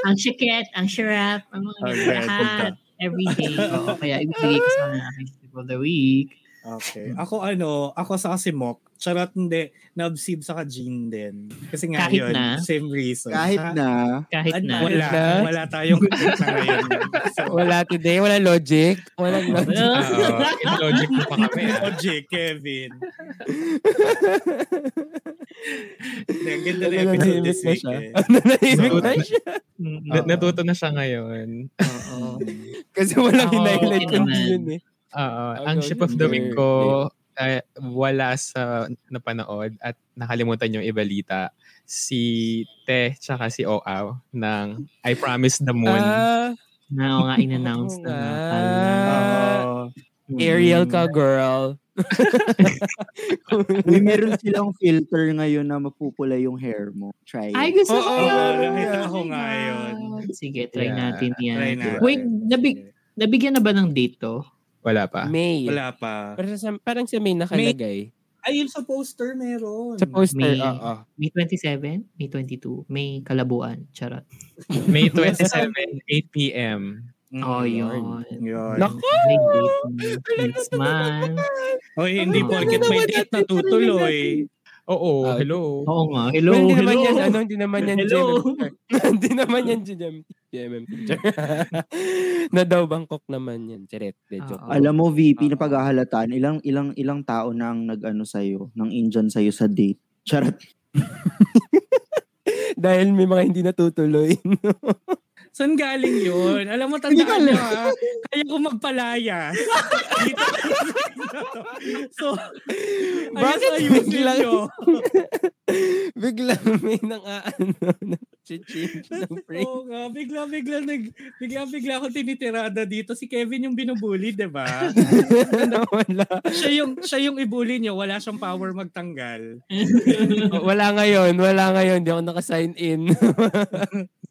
ang sakit, ang syrup, ang mga Okay, lahat. Every day. Oo, kaya ibigay ko sa mga aking the week. Okay. Ako ano, ako sa kasi mock. Charot hindi. Nabsib sa Jean din. Kasi nga Kahit yun, na? same reason. Kahit Ha? na, Kahit Ano, na. Wala. Na? Wala tayong na ngayon. So, Wala today, wala logic. Walang logic. In logic mo pa kami. ah. OJ, Kevin. Ang ganda na episode this week eh. Nanahimik na siya. Na- natuto na siya ngayon. Oo. Kasi walang hinighlight kundi yun eh. I'll ang ship of the week ko eh, wala sa napanood at nakalimutan yung ibalita. Si Te tsaka si Oaw ng I Promise the Moon. Ah, Na oo nga, in-announce na nga pala. Mm. Ariel ka, girl. Uy, meron silang filter ngayon na mapupula yung hair mo. Try Ay, it. gusto ko Oo, yan. nakita Oh ko nga yun. Sige, try Yeah, natin yan. Try natin. Wait, nabig- nabigyan na ba ng date to? Wala pa. May. Wala pa. Pero sa, parang sa May nakalagay. Ayun sa poster meron. Sa poster, May, oo. May 27, May 22, May kalabuan. Charot. May 27, 8 p.m. Mm, Oh, yun. Yun. Naku! May na next month. Oy, hindi porket may date natin natutuloy. Oo, Ah, hello. Oo nga. Hello, Well, hindi hello. naman yan, ano, hindi naman yan Hello. Hindi naman yan GMM, GMM teacher. na daw Bangkok naman yan. Charet, de joke. Oo. Alam mo, VP, Oo. na paghahalataan, ilang, ilang, ilang tao na ang nag-ano sa'yo, ng Indian sa'yo sa date. Charot. Dahil may mga hindi natutuloy. Saan galing yun? Alam mo, tandaan nyo ha, kaya ko magpalaya. So, Bakit ayos biglang- nyo. Biglang may nang ano, nag-change ng frame. Oo nga, bigla-bigla nag bigla-bigla ako tinitirada dito. Si Kevin yung binubuli, 'di ba? wala. siya yung siya yung ibuli niyo, wala siyang power magtanggal. Wala ngayon, wala ngayon. Hindi ako naka-sign in.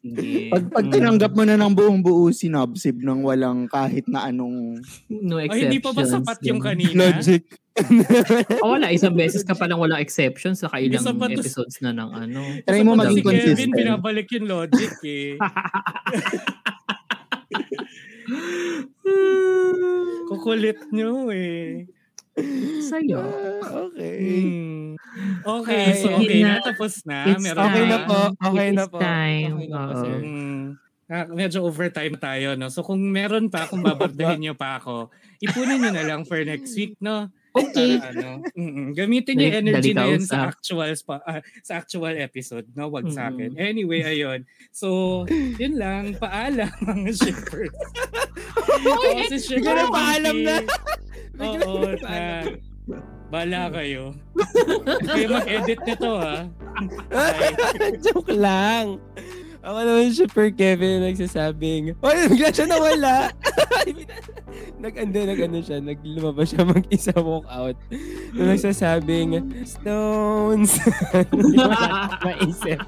Sige. Pag, pag tinanggap mo na ng buong buo si Nobsib ng walang kahit na anong... No Ay, exceptions. hindi pa ba sapat yung kanina? Logic. Oh, wala. Isang beses ka palang walang exceptions. Saka ilang Isa pa to- episodes na ng ano. Try mo maging si Kevin, consistent. binabalik yung logic eh. Kukulit nyo eh. Sa'yo. okay. Hmm. Okay, so Ay, okay na. na. Tapos na. It's Meron Okay na na. po. Okay It na po. time. Okay na po, Oo. sir. Mm. Ah, medyo overtime tayo, no? So kung meron pa, kung babardahin nyo pa ako, ipunin nyo na lang for next week, no? Okay. Para ano, mm-mm. gamitin yung Dali- energy na yun sa actual spa- ah, sa actual episode, no? Wag sa akin. Mm-mm. Anyway, ayun. So, yun lang. Paalam mga shippers. Oy, si Bigla shipper na paalam na. Oo, na. Bala kayo. Kayo mag-edit nito, ha? Joke lang. Ako naman si Super Kevin nagsasabing, Oy, bigla siya nawala. nag-ano, nag-ano siya, naglumabas siya mag-isa walk out. Na nagsasabing, Stones. Hindi wala maisip.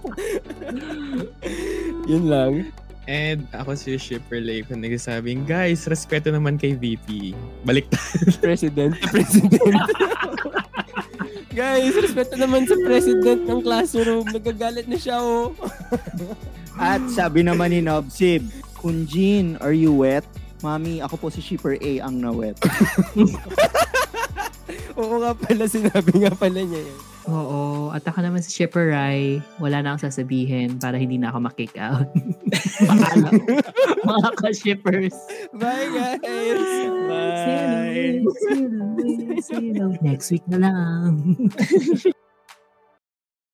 Yun lang. And ako si Shipper Lake na nagsasabing, guys, respeto naman kay VP. Balik tayo. President. President. Guys, respeto naman sa president ng classroom. Nagagalit na siya, oh. At sabi naman ni Nobsib, Kunjin, are you wet? Mami, ako po si Shipper A ang na-wet. Oo nga pala, sinabi nga pala niya yun. Oo. At ako naman si Shipper Rai. Wala na akong sasabihin para hindi na ako makick out. Paalam. Mga ka-shippers. Bye, guys! Bye. See you, see you, see you next week na lang.